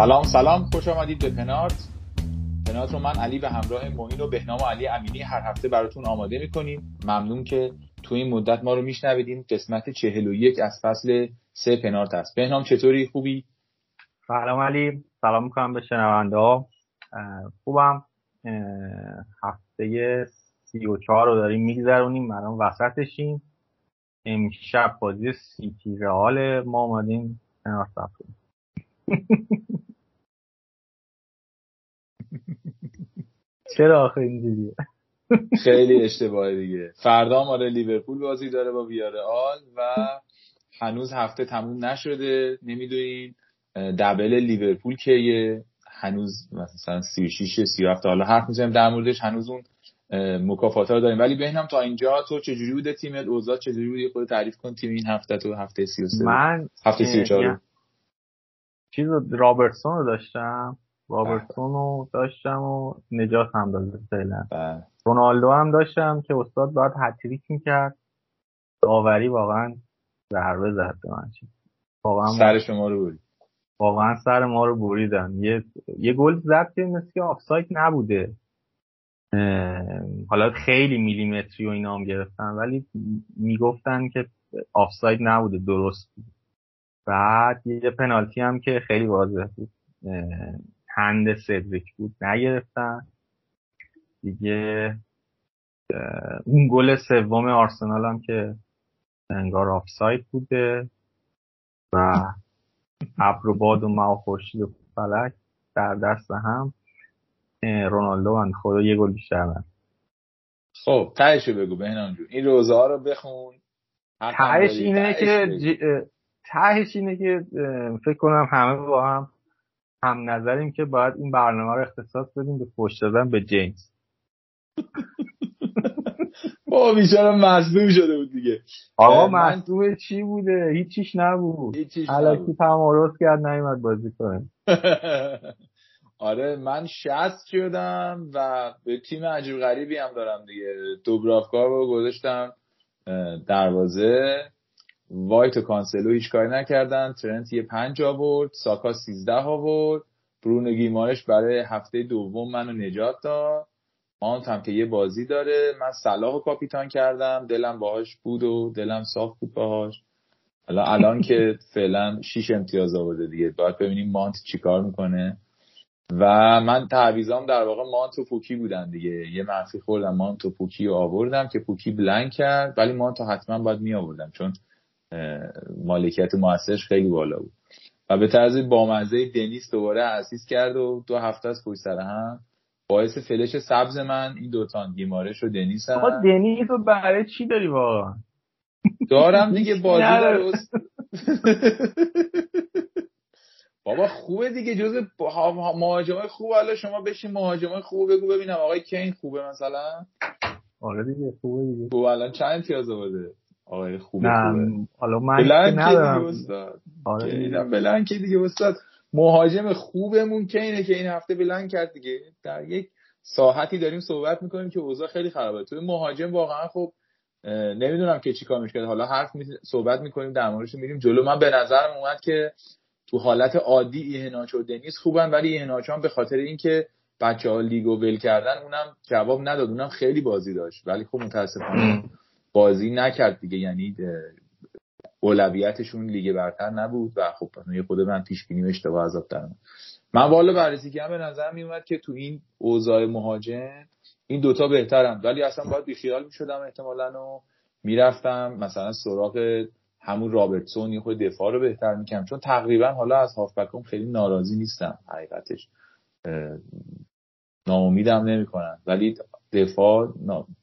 سلام سلام. خوش آمدید به پنارت. پنارت رو من علی به همراه موین و بهنام و علی امینی هر هفته براتون آماده می‌کنیم. ممنون که تو این مدت ما رو میشنویدیم قسمت چهل و یک از فصل سه پنارت هست بهنام چطوری؟ خوبی؟ سلام علی. سلام می‌کنم به شنونده ها. خوبم. هفته سی و چهار رو داریم میگذرونیم. الان وسطشیم. امشب بازی سیتی رئال ما آمدیم پنارت چرا آخه اینجوریه خیلی اشتباهه دیگه. فردا ما لیورپول بازی داره با ویارئال و هنوز هفته تموم نشده. نمی‌دونین دبل لیورپول کیه؟ هنوز مثلا 36 37 حالا حرف می‌زنیم در موردش هنوز اون مکافات رو داریم. ولی بهنم تا اینجا تو چجوری بوده تیمت؟ اوضاع چجوری بوده؟ خود تعریف کن تیم این هفته تو هفته 33 من هفته 34 چیز رابرتسون رو داشتم. رابرتسون رو داشتم و نجات هم داده فعلا. بله. رونالدو هم داشتم که استاد باید هتریک می‌کرد. داوری واقعا ضربه زد به من. واقعا سر شما رو برید واقعا سر ما رو بریدن. یه یه گل زد که مثل که آفساید نبوده. حالا خیلی میلیمتری و اینا هم گرفتن ولی می‌گفتن که آفساید نبوده درست بود. بعد یه پنالتی هم که خیلی واضح بود. هند سدریک بود نگرفتن. دیگه اون گل سوم آرسنال هم که انگار آفساید بوده و ابر و باد و ما و خورشید و فلک در دست هم رونالدو من خدا یه گل بیشتر من خب تهشو بگو بهنام جون. این روزه ها رو بخون. تهش اینه که تهش اینه که فکر کنم همه با هم هم نظریم که باید این برنامه رو اختصاص بدیم به فوش دادن به جیمز. با بیچاره مصدوم شده بود دیگه. آقا مصدوم چی بوده؟ هیچیش نبود. حالا تمارز کرد نیومد بازی کنه. آره من شصت شدم و به تیم عجیب غریبی هم دارم دیگه. دوبراوکا رو گذاشتم دروازه. وایت و کانسلو هیچ کاری نکردن. ترنت یه پنج آورد ساکا سیزده آورد. برونو گیمارش برای هفته دوم منو نجات داد. مانت هم که یه بازی داره. من صلاح و کاپیتان کردم. دلم باهاش بود و دلم صاف بود باهاش. حالا الان که فعلا شیش امتیاز آورده دیگه. باید ببینیم مانت چیکار می‌کنه. و من تعویزام در واقع مانت و پوکی بودن دیگه. یه منفی خوردم. مانت و پوکی رو آوردم که پوکی بلنک کرد. ولی مانت حتما باید می آوردم چون مالکیت موثرش خیلی بالا بود. و به طرز بامزه دنیس دوباره اسیس کرد و دو هفته از پشت سر هم باعث فلش سبز من این دوتان گیمارش و دنیس هم. آقا دنیس رو برای چی داری واقعا دارم دیگه بازی بابا خوبه دیگه جز مهاجمای خوب. حالا شما بشین مهاجمای خوب بگو ببینم آقای کین خوبه مثلا؟ آره دیگه خوبه دیگه. خوب الان چند امتیاز آورده؟ آقای خوبه نه حالا من ندارم. آره که دیگه. استاد. مهاجم خوبمون که اینه که این هفته بلند کرد دیگه. در یک ساحتی داریم صحبت می‌کنیم که اوضاع خیلی خرابه. توی مهاجم واقعا خب نمی‌دونم که چیکار میشه. حالا حرف می... صحبت می‌کنیم در موردش میریم جلو. من به نظرم اومد که تو حالت عادی ایهناچ و دنیس خوبن ولی ایهناچ به خاطر اینکه بچه ها لیگو ول کردن اونم جواب نداد. اونم خیلی بازی داشت. ولی خب متاسفانه بازی نکرد دیگه. یعنی اولویتشون لیگ برتر نبود و خب خود من پیش بینی اشتباه عذاب دارم من والا بررسی کردم به نظر می اومد که تو این اوضاع مهاجم این دوتا بهترن. ولی اصلا باید بیخیال می شدم احتمالا و می‌رفتم مثلا سراغ همون رابرتسون یه خود دفاع رو بهتر می‌کنم چون تقریبا حالا از هافبکم خیلی ناراضی نیستم. حقیقتش ناامیدم نمی‌کنن. ولی دفاع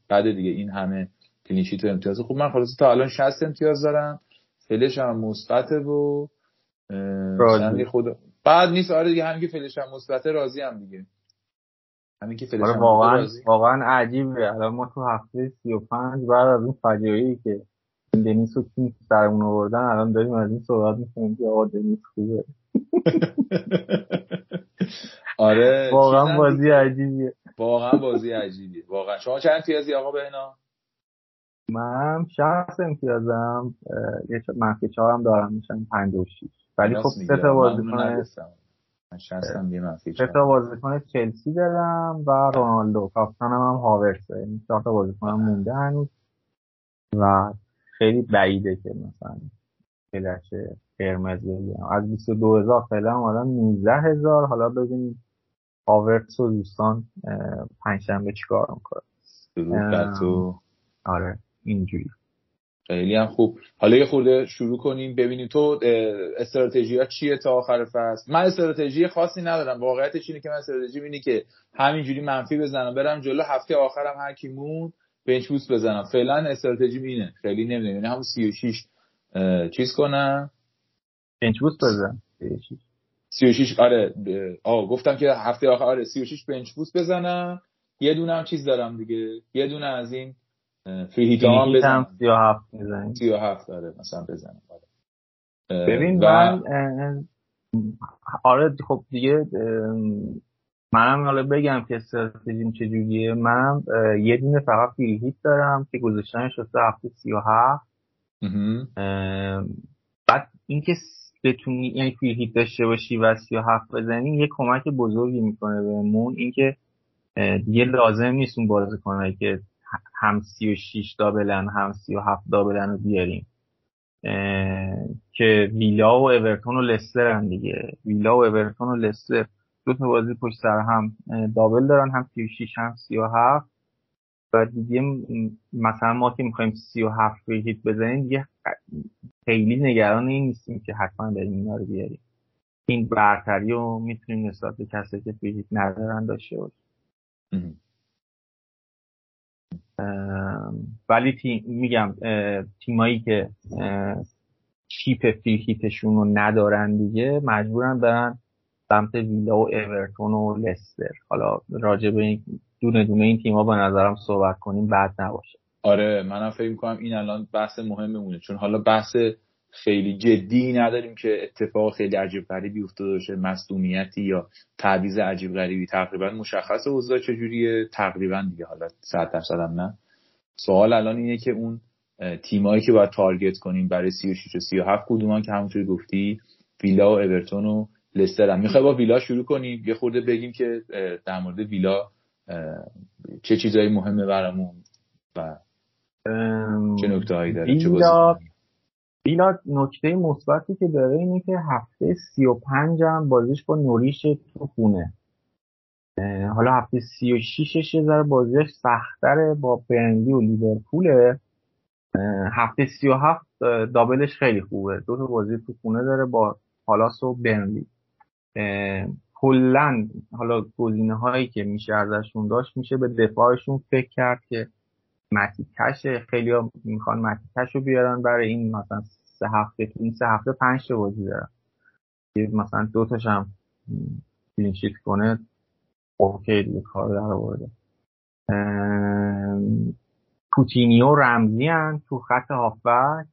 بعد دیگه این همه کلینشیت و امتیاز خوب؟ من خلاصه تا الان 60 امتیاز دارم. فلش هم مثبته و خود بعد نیست. آره دیگه همین که فلش هم مثبته راضی هم دیگه. همین که فلش آره واقعا واقعا عجیبه. الان ما تو هفته 35 بعد از اون فجایعی که دنیس و کینگ سرمون آوردن الان داریم از این صحبت می‌کنیم که آقا دنیس خوبه. آره واقعا بازی عجیبیه. واقعا بازی عجیبیه. واقعا. شما چند امتیازی آقا بهنا؟ من 60 امتیازم یه منفی چهارم دارم میشن 56 ولی خب سه تا بازیکن سه تا بازیکن چلسی دارم و رونالدو. کاپیتانم هم هاورسه. این چهار تا بازیکنم مونده هنوز. و خیلی بعیده که مثلا پلش قرمز بگیرم. از 22 هزار فعلا اومدن 19 هزار. حالا ببینیم هاورتس و دوستان پنجشنبه چیکار می‌کنه تو. آره. اینجوری. خیلی هم خوب. حالا یه خورده شروع کنیم. ببینیم تو استراتژی ها چیه تا آخر فصل؟ من استراتژی خاصی ندارم. واقعیتش اینه که من استراتژی اینه که همینجوری منفی بزنم. برم جلو هفته آخرم هر کی مون بنچ بوست بزنم. فعلا استراتژی اینه. خیلی نمی‌دونم. یعنی همون 36 چیز کنم؟ بنچ بوست بزن. 36 آره. آه گفتم که هفته آخر آره 36 بنچ بوست بزنم. یه دونه هم چیز دارم دیگه. یه دونه از این فری هیت هم بزنم 37 می‌زنیم 37 آره مثلا بزنم. آره. ببین و... من آره خب دیگه منم حالا بگم که استراتژیم چجوریه. منم یه دونه فقط فیل هیت دارم که گذاشتنش شده هفته 37 بعد اینکه بتونی یعنی فیل هیت داشته باشی و 37 بزنی یه کمک بزرگی می‌کنه بهمون. اینکه دیگه لازم نیست اون بازیکنایی که هم 36 دابلن هم 37 دابلن رو بیاریم. که ویلا و اورتون و لستر هم دیگه. ویلا و اورتون و لستر. دو تا بازی پشت سر هم دابل دارن هم 36 هم 37 و دیگه مثلا ما که می‌خوایم 37 رو هیت بزنیم دیگه خیلی نگران این نیستیم که حتما بریم اینا رو بیاریم. این برتری رو می‌تونیم نسبت به کسی که فیزیک ندارن داشته باشیم. ولی تیم میگم تیمایی که چیپ فیلهیتشون رو ندارن دیگه مجبورن برن سمت ویلا و اورتون و لستر. حالا راجع به این دونه دونه این تیما به نظرم صحبت کنیم بعد نباشه. آره منم فکر می‌کنم این الان بحث مهممونه. چون حالا بحث خیلی جدی نداریم که اتفاق خیلی عجیب غریبی افتاده باشه مصدومیتی یا تعویض عجیب غریبی. تقریبا مشخص اوضاع چجوریه؟ تقریبا دیگه حالا 100 درصد هم نه. سوال الان اینه که اون تیمایی که باید تارگت کنیم برای 36 و 37 کدومان که همونطوری گفتی؟ ویلا و اورتون و لستر هم. می‌خوای با ویلا شروع کنیم؟ یه خورده بگیم که در مورد ویلا چه چیزایی مهمه برامون و چه نکته هایی داره؟ چه ویلا نکته مثبتی که داره اینه که هفته 35 هم بازیش با نوریش تو خونه. حالا هفته 36 یه ذره بازیش سختره با برنلی و لیورپوله. هفته 37 دابلش خیلی خوبه. دو تا بازی تو خونه داره با پالاس و برنلی. کلا حالا گزینه هایی که میشه ازشون داشت میشه به دفاعشون فکر کرد که متیکش خیلی ها می‌خوان متیکش رو بیارن برای این مثلا سه هفته این سه هفته پنج تا بازی دارن. مثلا دو تاش هم clean sheet کنه اوکی دیگه کار در آورده. کوتینیو رمزی هن تو خط هافبک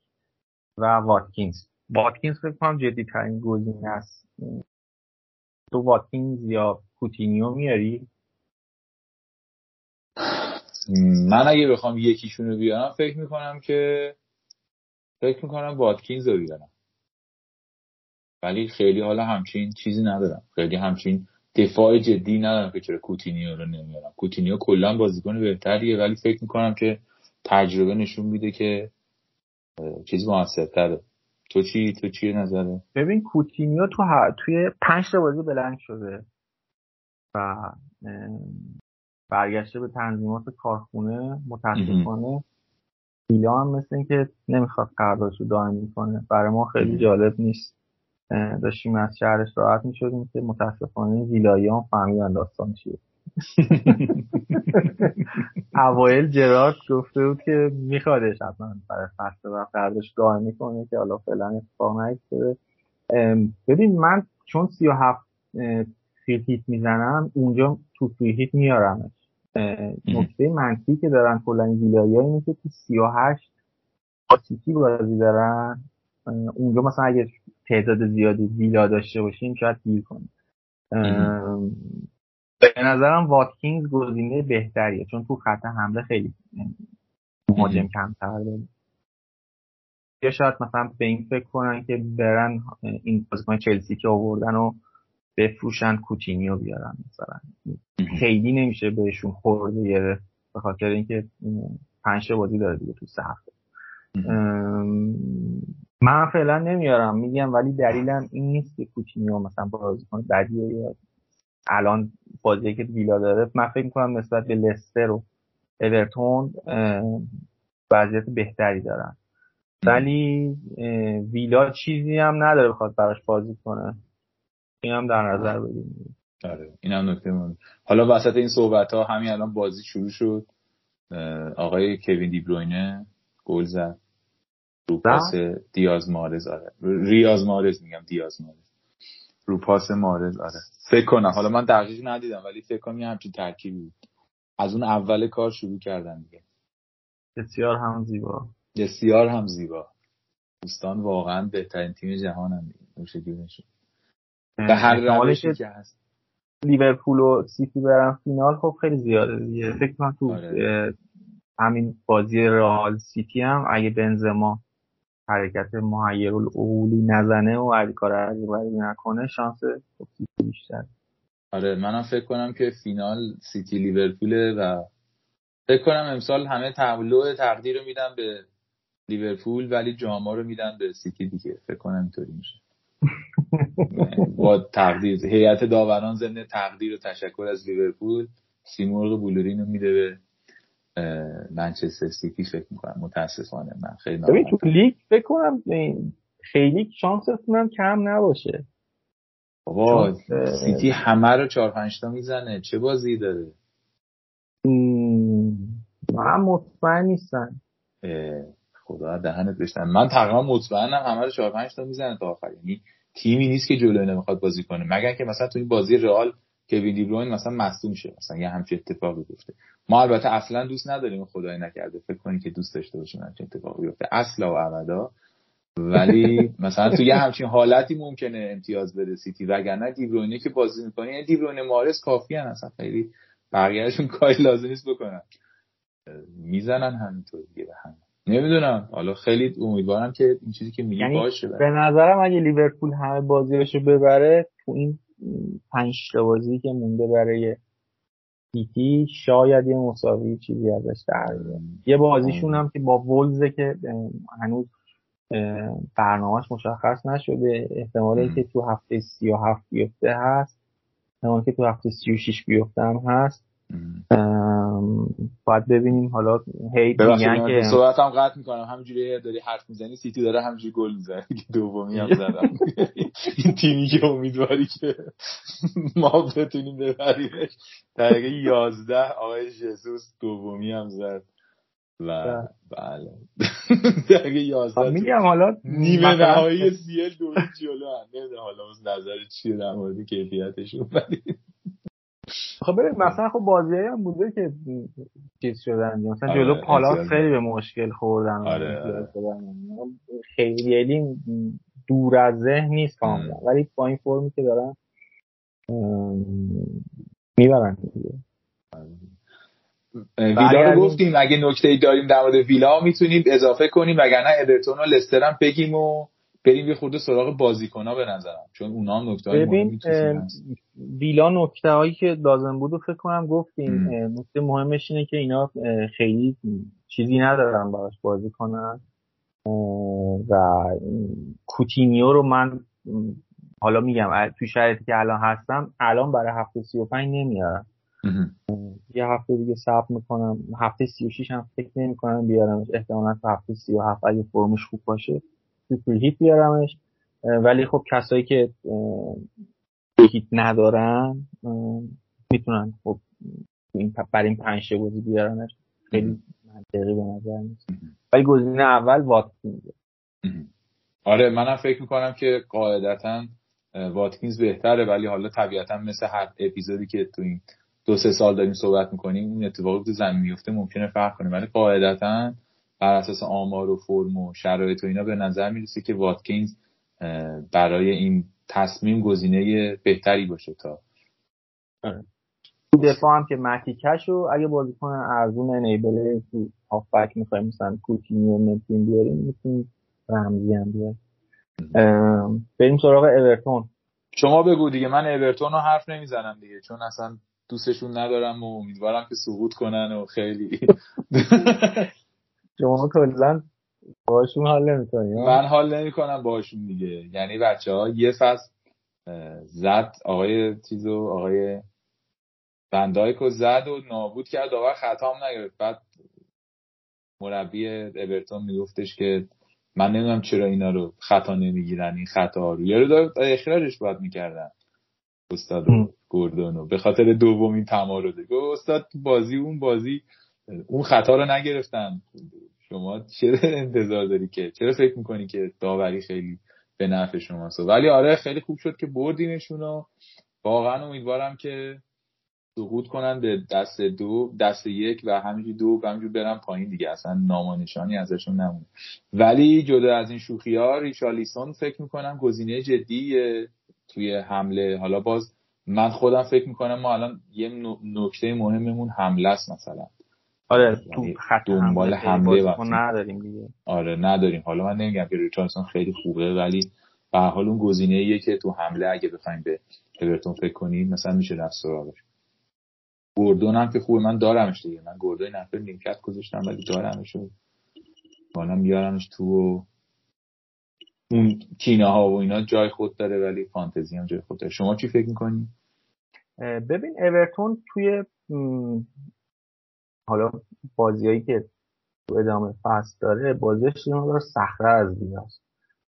و واتکینز. واتکینز فکر کنم جدی ترین گزینه است. تو واتکینز یا کوتینیو میاری؟ من اگه بخوام یکیشون رو بیارم فکر می‌کنم که فکر می‌کنم واتکینز رو بیارم. ولی خیلی حالا همچین چیزی ندارم. خیلی همچین دفاع جدی ندارم که چرا کوتینیو رو نمیارم. کوتینیو کلا بازیکن بهتریه ولی فکر می‌کنم که تجربه نشون میده که چیز موثرتره تو چی تو چیه نظره ببین کوتینیو تو توی پنج تا بازی بلند شده و برگشته به تنظیمات کارخونه متاسفانه ویلا هم مثل اینکه نمی‌خواد قراردادش رو دائمی کنه برای ما خیلی جالب نیست. داشتیم از شهرش راحت می‌شدیم که متاسفانه ویلایی هم فهمیدن داستان چیه. اوایل جرارد گفته بود که میخوادش حتما برای فصل و قراردادش دائمی کنه که حالا فعلا اتفاق نیفتاده. ببین من چون سی و هفت هیت می‌زنم اونجا تو فری هیت میارمش. نکته منفی که دارن کلا ویلایی اینه که تو سی و هشت سیتی بازی دارن. اونجا مثلا اگه تعداد زیادی ویلا داشته باشیم شاید گیر کنیم به نظرم واتکینز گزینه بهتریه چون تو خط حمله خیلی مهاجم کمتر داره یا شاید مثلا به این فکر کنن که برن این بازیکن چلسی که آوردن و بفروشن کوتینیو بیارن مثلا. خیلی نمیشه بهشون خورده گرفت. به خاطر اینکه پنج بازی داره دیگه تو سه هفته. من فعلا نمیارم. میگم ولی دلیلم این نیست که کوتینیو مثلا بازیکن بدیه الان بازی که ویلا داره. من فکر می‌کنم نسبت به لستر و اورتون وضعیت بهتری دارن. ولی ویلا چیزی هم نداره بخواد براش بازی کنه. این هم در نظر بگیریم. آره این هم نکته مهم حالا وسط این صحبت ها همین الان بازی شروع شد. آقای کوین دیبروینه گل زد. رو پاس دیاز مارز آره. ریاز مارز میگم دیاز مارز. رو پاس مارز آره. فکر کنم. حالا من دقیق ندیدم ولی فکر کنم یه همچین ترکیبی بود. از اون اول کار شروع کردن دیگه. بسیار هم زیبا. بسیار هم زیبا. دوستان واقعا بهترین تیم جهان هم دیگه به هر روشی که هست لیورپول و سیتی برن فینال خب خیلی زیاده دیگه. فکر کنم تو آره. همین بازی رئال سیتی هم اگه بنزما حرکت محیرالعقولی نزنه و علی کار عجیب نکنه شانس سیتی بیشتر آره منم فکر کنم که فینال سیتی لیورپوله و فکر کنم امسال همه لوح تقدیر رو میدن به لیورپول ولی جام رو میدن به سیتی دیگه. فکر کنم اینطوری میشه. با تقدیر هیئت داوران ضمن تقدیر و تشکر از لیورپول سیمرغ بلورین رو میده به منچستر سیتی فکر می‌کنم متاسفانه. من خیلی ببین تو لیگ فکر کنم خیلی شانستون هم کم نباشه. بابا سیتی همه رو چهار پنج تا می‌زنه. چه بازی داره؟ من مطمئن نیستم. خدا دهنت بشتن من تقریبا مطمئنم همه رو چهار پنج تا می‌زنه تا آخر. یعنی تیمی نیست که جلوی نمی‌خواد بازی کنه. مگر که مثلا تو این بازی رئال کوین دیبروین مثلا مصدوم شه مثلا یه همچین اتفاقی بیفته. ما البته اصلا دوست نداریم خدای نکرده. فکر کنیم که دوست داشته باشیم همچین اتفاقی بیفته. اصلا و ابدا. ولی مثلا تو یه همچین حالتی ممکنه امتیاز بده سیتی. وگرنه دیبروینه که بازی می‌کنه یعنی دیبروینه مارس کافی هن اصلا خیلی بقیهشون کاری لازم نیست بکنن. می‌زنن همینطور دیگه به هم نمی‌دونم. حالا خیلی امیدوارم که این چیزی که میگی یعنی باشه. به نظرم اگه لیورپول همه بازیاشو ببره تو این پنج تا بازی که مونده برای سیتی شاید یه مساوی چیزی ازش در یه بازیشون هم که با ولزه که هنوز برنامهش مشخص نشده. احتمالی که تو هفته سی و هفت بیفته هست. احتمالی که تو هفته سی و شیش بیفته هم هست. باید ببینیم. حالا هی میگن که صحبت هم قطع می‌کنم. همینجوری داری حرف می‌زنی سیتی داره همینجوری گل می‌زنه. دومی هم زدم. این تیمی که امیدواری که ما بتونیم ببریمش. دقیقه یازده آقای جسوس دومی هم زد. و بله. دقیقه یازده میگم حالا نیمه نهایی سیل دو جلو هم. نمی‌دونم حالا نظر چیه در مورد کیفیتشون ولی خب ببین مثلا خب بازی هم بوده که چیز شدن. مثلا آره، جلو پالاس خیلی به مشکل خوردن. آره, آره. خیلی دور از ذهن نیست کاملا. ولی با این فرمی که دارن می‌برن ویلا رو گفتیم اگه نکته ای داریم در مورد ویلا می‌تونیم اضافه کنیم وگرنه ادرتون و لستر هم بگیم و بریم یه خورده سراغ بازیکن به نظرم چون اونا هم نکته ببین ویلا نکته هایی که لازم بود و فکر کنم گفتیم نکته مهمش اینه که اینا خیلی چیزی ندارن براش بازی کنن. و کوتینیو رو من حالا میگم تو شرایطی که الان هستم الان برای هفته سی و پنج نمیارم. یه هفته دیگه صبر می‌کنم. هفته 36 هم فکر نمی‌کنم بیارمش. احتمالا تا هفته 37 اگه فرمش خوب باشه. تو هیت بیارمش ولی خب کسایی که هیت ندارن می‌تونن خب برای این پنج بازی بیارنش. خیلی منطقی به نظر نیست. ولی گزینه اول واتکینز. آره منم فکر می‌کنم که قاعدتا واتکینز بهتره ولی حالا طبیعتا مثل هر اپیزودی که تو این دو سه سال داریم صحبت می‌کنیم اون اتفاقی تو زمین میفته ممکنه فرق کنه. ولی قاعدتا بر اساس آمار و فرم و شرایط و اینا به نظر می‌رسه که واتکینز برای این تصمیم گزینه بهتری باشه تا. آره. دفاع هم که مکیکش رو اگه بازیکن ارزون انیبل تو هافبک می‌خوایم مثلا کوتینی و متین بیاریم می‌تونیم رمزی هم بیاریم. بریم سراغ اورتون. شما بگو دیگه من اورتون رو حرف نمی‌زنم دیگه چون اصلا دوستشون ندارم و امیدوارم که سقوط کنن و خیلی. شما کلا باشون حال نمی‌کنی من حال نمی‌کنم باشون دیگه. یعنی بچه ها یه فصل زد آقای چیزو آقای بندایکو زد و نابود کرد. داور خطا هم نگرفت. بعد مربی اورتون میگفتش که من نمی‌دونم چرا اینا رو خطا نمی‌گیرن این خطا رو. یارو دار اخراجش باید می‌کردن. استاد گوردونو به خاطر دومین تمارده گفت استاد بازی اون بازی اون خطا رو نگرفتن شما چرا انتظار داری که چرا فکر می‌کنی که داوری خیلی به نفع شماست؟ ولی آره خیلی خوب شد که بردیمشون و واقعا امیدوارم که سقوط کنن به دست دو دست یک و همینجور دو و همینجور برن پایین دیگه. اصلا نامانشانی ازشون نمونه. ولی جدا از این شوخی ها ریشالیسون فکر می‌کنم گزینه جدیه توی حمله. حالا باز من خودم فکر می‌کنم ما الان یه نکته مهممون حمله است مثلا. آره تو یعنی خط دنبال حمله نداریم دیگه. آره نداریم. حالا من نمیگم که ریچارلسون خیلی خوبه ولی به حال اون گزینه ایه که تو حمله اگه بخوایم به اورتون فکر کنیم مثلا میشه رفت سراغش. گوردون هم که خوبه من دارمش دیگه. من گوردون نفر نیمکت گذاشتم ولی دارمش و بالا میارمش تو و اون کینه ها و اینا جای خود داره ولی فانتزی هم جای خود داره. شما چی فکر می‌کنی؟ ببین اورتون توی حالا بازیایی که تو ادامه فصل داره بازیش یه مقدار سخته از دیگه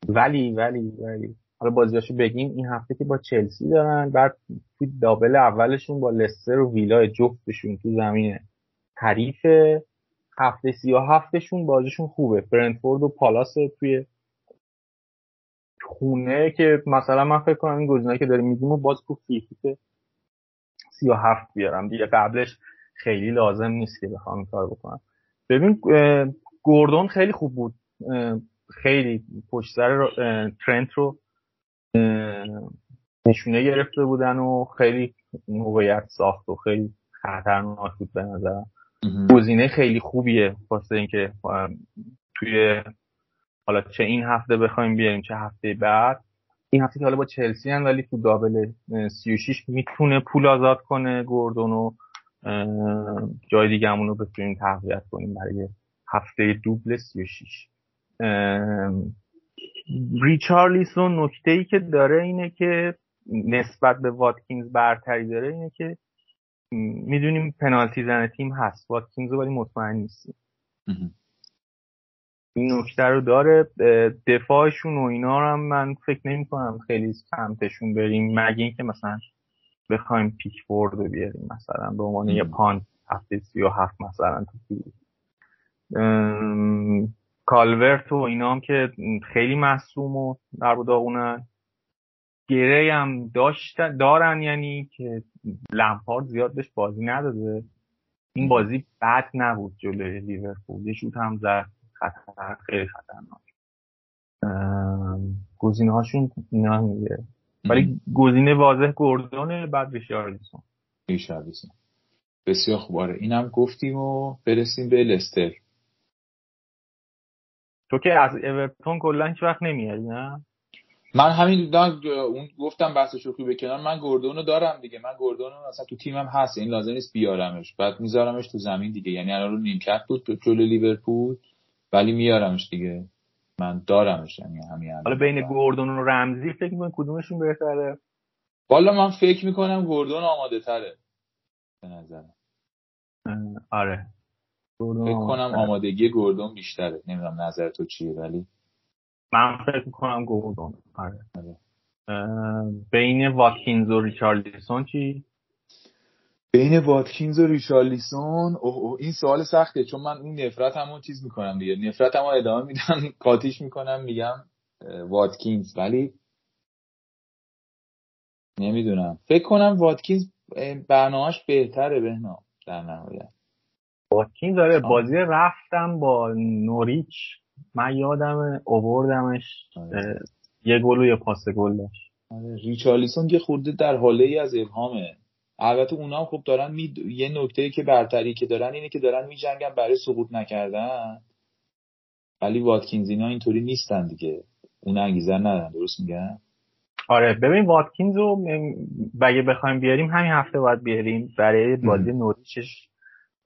ولی ولی ولی. حالا بازیاشو بگیم این هفته که با چلسی دارن بعد تو دابل اولشون با لستر و ویلا جفتشون تو زمین حریف هفته سی و هفتشون بازیشون خوبه. برنتفورد و پالاس توی خونه که مثلا من فکر کنم این گزینه‌ای که داریم میگیم باز تو فیفیت سی و هفت بیارم. دیگه قبلش خیلی لازم نیست که بخوام این کار بکنم. ببین گوردون خیلی خوب بود. خیلی پشت سر ترنت رو نشونه گرفته بودن و خیلی موقعیت ساخت و خیلی خطرناک بود به نظر گزینه خیلی خوبیه واسه اینکه توی حالا چه این هفته بخوایم بیاریم چه هفته بعد. این هفته که حالا با چلسی هم ولی تو دابل 36 می‌تونه پول آزاد کنه گوردون و جای دیگه همون رو بتونیم تقویت کنیم برای هفته دوبل 36 ریچارلیسون نکته ای که داره اینه که نسبت به واتکینز برتری داره اینه که می‌دونیم پنالتی زن تیم هست. واتکینز رو ولی مطمئن نیستیم. این نکته رو داره. دفاعشون و اینا رو هم من فکر نمی کنم خیلی سمتشون بریم. مگه اینکه مثلا بخوایم پیک بورد رو بیاریم مثلا به عنوان یه پان هفته سی و هفت مثلا تو کالورت و اینا هم که خیلی مصوم و در داغونن گره هم داشتن دارن یعنی که لمپارد زیاد بهش بازی نداده. این بازی بد نبود جلوی لیورپول. یه شوت هم زد. خطر خیلی خطرناک. گزینه هاشون اینا میگه ولی گزینه واضح گوردونه بعد ریشاردسون ریشاردسون بسیار خوب. آره اینم گفتیم و برسیم به لستر. تو که از اورتون کلا هیچ وقت نمیاری نه؟ من همین اون گفتم بحث شوخی به کنار من گوردونو دارم دیگه. من گوردونو اصلا تو تیمم هست این لازم نیست بیارمش. بعد میذارمش تو زمین دیگه. یعنی الان رو نیمکت بود جلو لیورپول ولی میارمش دیگه. من دارمش یعنی همین حالا بین گوردون و رمزی فکر می‌کنی کدومشون بهتره؟ والا من فکر می‌کنم گوردون آماده تره به نظرم. آره. فکر کنم آمادگی گوردون بیشتره. نمی‌دونم نظر تو چیه ولی من فکر می‌کنم گوردون. آره, آره. بین واتکینز و ریچارلیسون چی؟ بین واتکینز و ریچارلیسون اوه اوه این سوال سخته چون من اون نفرت همون چیز می‌کنم دیگه. نفرت هم ادامه میدم قاطیش می‌کنم میگم واتکینز. ولی نمی‌دونم. فکر کنم واتکینز برنامهش بهتره بهنا در نهایت. واتکینز داره بازی رفتم با نوریچ. من یادم اووردمش آره. یه گل و یه پاس گل داشت. آره ریچارلیسون یه خورده در حاله ای از ابهامه. البته اونا هم خب دارن می... یه نکته که برتری که دارن اینه که دارن میجنگن برای سقوط نکردن. ولی واتکینز اینا اینطوری نیستن دیگه. اون انگیزه ندارن درست میگن آره ببین واتکینز رو اگه بخوایم بیاریم همین هفته باید بیاریم برای بازی نوریچش.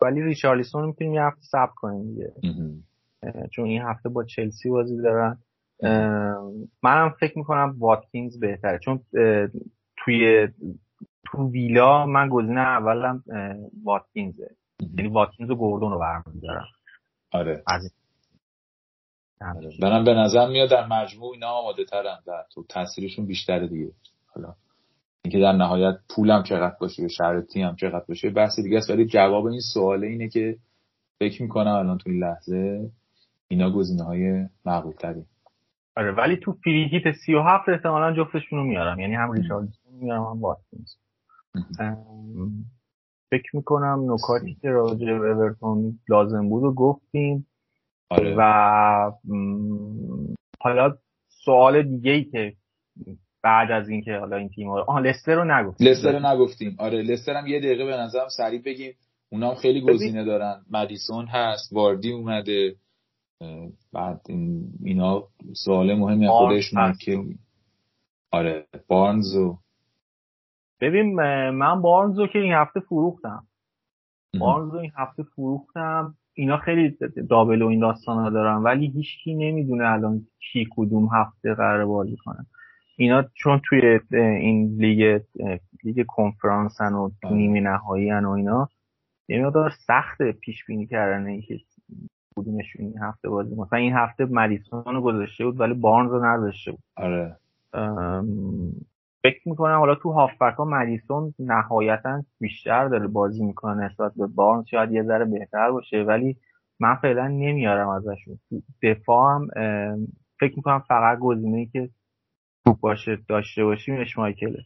ولی ریچارلیسون رو می‌تونیم یه هفته صبر کنیم دیگه. چون این هفته با چلسی بازی دارن. منم فکر می‌کنم واتکینز بهتره. چون توی تو ویلا من گزینه اولم واتکینزه. یعنی واتکینز و گوردون رو برمیدارم آره. از برم به نظر میاد در مجموع اینا آماده ترن در تو تاثیرشون بیشتره دیگه. حالا اینکه در نهایت پولم چقدر باشه یا شرطی هم چقدر باشه بحث دیگه است. ولی جواب این سواله اینه که فکر می‌کنم الان تو این لحظه اینا گزینه های معقول تری آره ولی تو فریهیت 37 احتمالا جفتشون رو میارم. یعنی هم ریچاردسون میارم هم واتکینز. فکر می‌کنم نکاتی که راجع به اورتون لازم بود و گفتیم. آره. و حالا سوال دیگه ای که بعد از اینکه حالا این تیم آها لستر رو نگفتیم. لستر رو نگفتیم. آره لستر هم یه دقیقه به نظرم سریع بگیم. اونا هم خیلی گزینه دارن. مدیسون هست واردی اومده. بعد اینا سوال مهمی خودش که آره بارنز و ببین من بارنز رو که این هفته فروختم. بارنز رو این هفته فروختم. اینا خیلی دابل و این داستان ها دارن ولی هیچکی نمی‌دونه الان کی کدوم هفته قرار بازی کنن اینا چون توی این لیگ لیگ کنفرانسن و آره. نیمه نهایی و اینا یه مقدار سخت پیش بینی کردن اینکه کدومشون این هفته بازی مثلا این هفته مدیسون رو گذاشته بود ولی بارنز رو نداشته بود. آره. فکر می‌کنم حالا تو هافبک ها مدیسون نهایتا بیشتر داره بازی می‌کنه نسبت به بارنز. شاید یه ذره بهتر باشه ولی من فعلا نمیارم ازشون. دفاع هم فکر می‌کنم فقط گزینه ای که خوب باشه داشته باشیم اشمایکله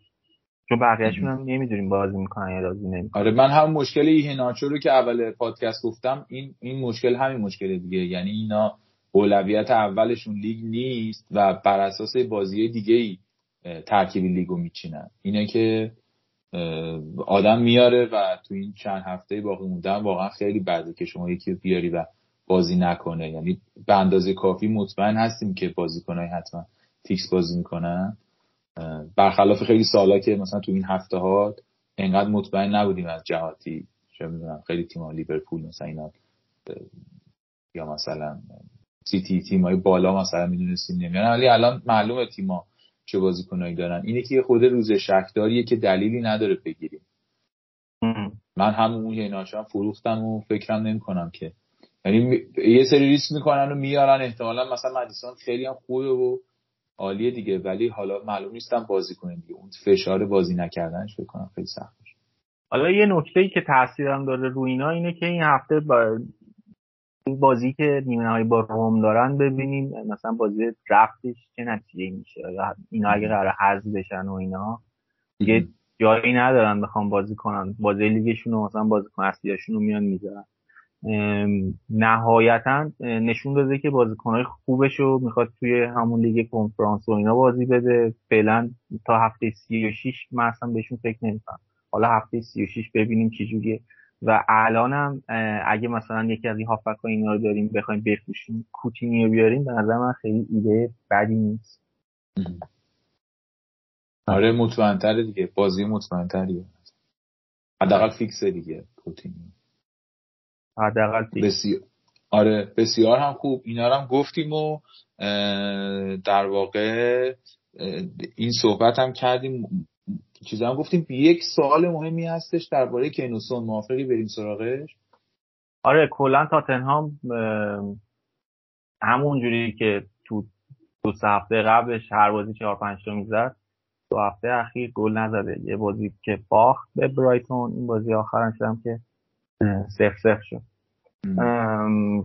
چون بقیهشون هم نمی‌دونیم بازی می‌کنن یا بازی نمی‌کنن. آره من هم مشکل ایهناچو رو که اول پادکست گفتم این این مشکل همین مشکل دیگه. یعنی اینا اولویت اولشون لیگ نیست و بر اساس بازی دیگه ای ترکیب لیگو میچینن. اینه که آدم میاره و تو این چند هفته باقی موندن واقعا خیلی بده که شما یکی بیاری و بازی نکنه. یعنی به اندازه کافی مطمئن هستیم که بازیکنای حتما فیکس بازی می‌کنن. برخلاف خیلی سالا که مثلا تو این هفته ها انقدر مطمئن نبودیم از جهاتی. چه خیلی تیم لیورپول مثلا اینا یا مثلا سیتی تیمای بالا مثلا می‌دونستیم نمیان ولی الان معلومه تیما چه بازیکنایی دارن. اینه که خود روز شکداریه که دلیلی نداره بگیریم. من همون یه فروختم و فکرم نمی کنم که. یعنی یه سری ریسک می‌کنن و میارن. احتمالا مثلا مدیسون خیلی هم خوبه و عالیه دیگه. ولی حالا معلوم نیستم بازی کنیم دیگه. اون فشار بازی نکردنش بکنم خیلی سخت حالا یه نکته ای که تاثیرم داره رو اینا اینه که این هفته با این بازی که نیمه نهایی با روم دارن ببینیم مثلا بازی رفتش چه نتیجه میشه؟ اینا اگه قرار حذف بشن و اینا دیگه جایی ندارن بخوام بازی کنن. بازی لیگشون و مثلا بازیکن اصلیاشون رو میان می‌ذارن. نهایتا نشون داده که بازیکنهای خوبش رو می‌خواد توی همون لیگ کنفرانس و اینا بازی بده. فعلا تا هفته سی و شیش من اصلا بهشون فکر نمی‌کنم. حالا هفته سی و شیش ببینیم چی جوریه و الانم اگه مثلا یکی از این هافبک ها اینا رو داریم بخوایم بفروشیم کوتینی رو بیاریم به نظر من خیلی ایده بدی نیست. آره مطمئنتره دیگه. بازی مطمئنتریه حداقل فیکسه دیگه کوتینی حداقل بسیار آره بسیار هم خوب. اینا هم گفتیم و در واقع این صحبت هم کردیم. چیزا هم گفتیم. یک سوال مهمی هستش درباره کینوسون. موافقی بریم سراغش؟ آره کلا تاتنهام همون جوری که تو دو سه هفته قبلش هر بازی چهار پنج تا می‌زد دو هفته اخیر گل نزده. یه بازی که باخت به برایتون این بازی آخرش هم که سف سف شد.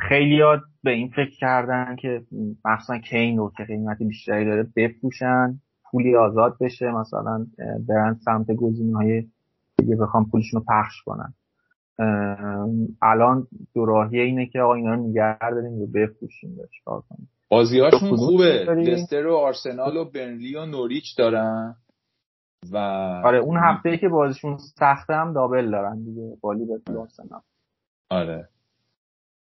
خیلی یاد به این فکر کردن که مخصوصا کین رو که قیمتی بیشتری داره بفروشن. پولی آزاد بشه مثلا برن سمت گزینه های دیگه بخوام پولشون رو پخش کنن. الان دوراهی اینه که آقا اینا رو نگه داریم و بفروشیم بهش کار کنیم. بازیهاشون خوبه. لستر و آرسنال و برنلی و نوریچ دارن و آره اون هفته ای که بازیشون سخته هم دابل دارن دیگه بالی به آرسنال. آره.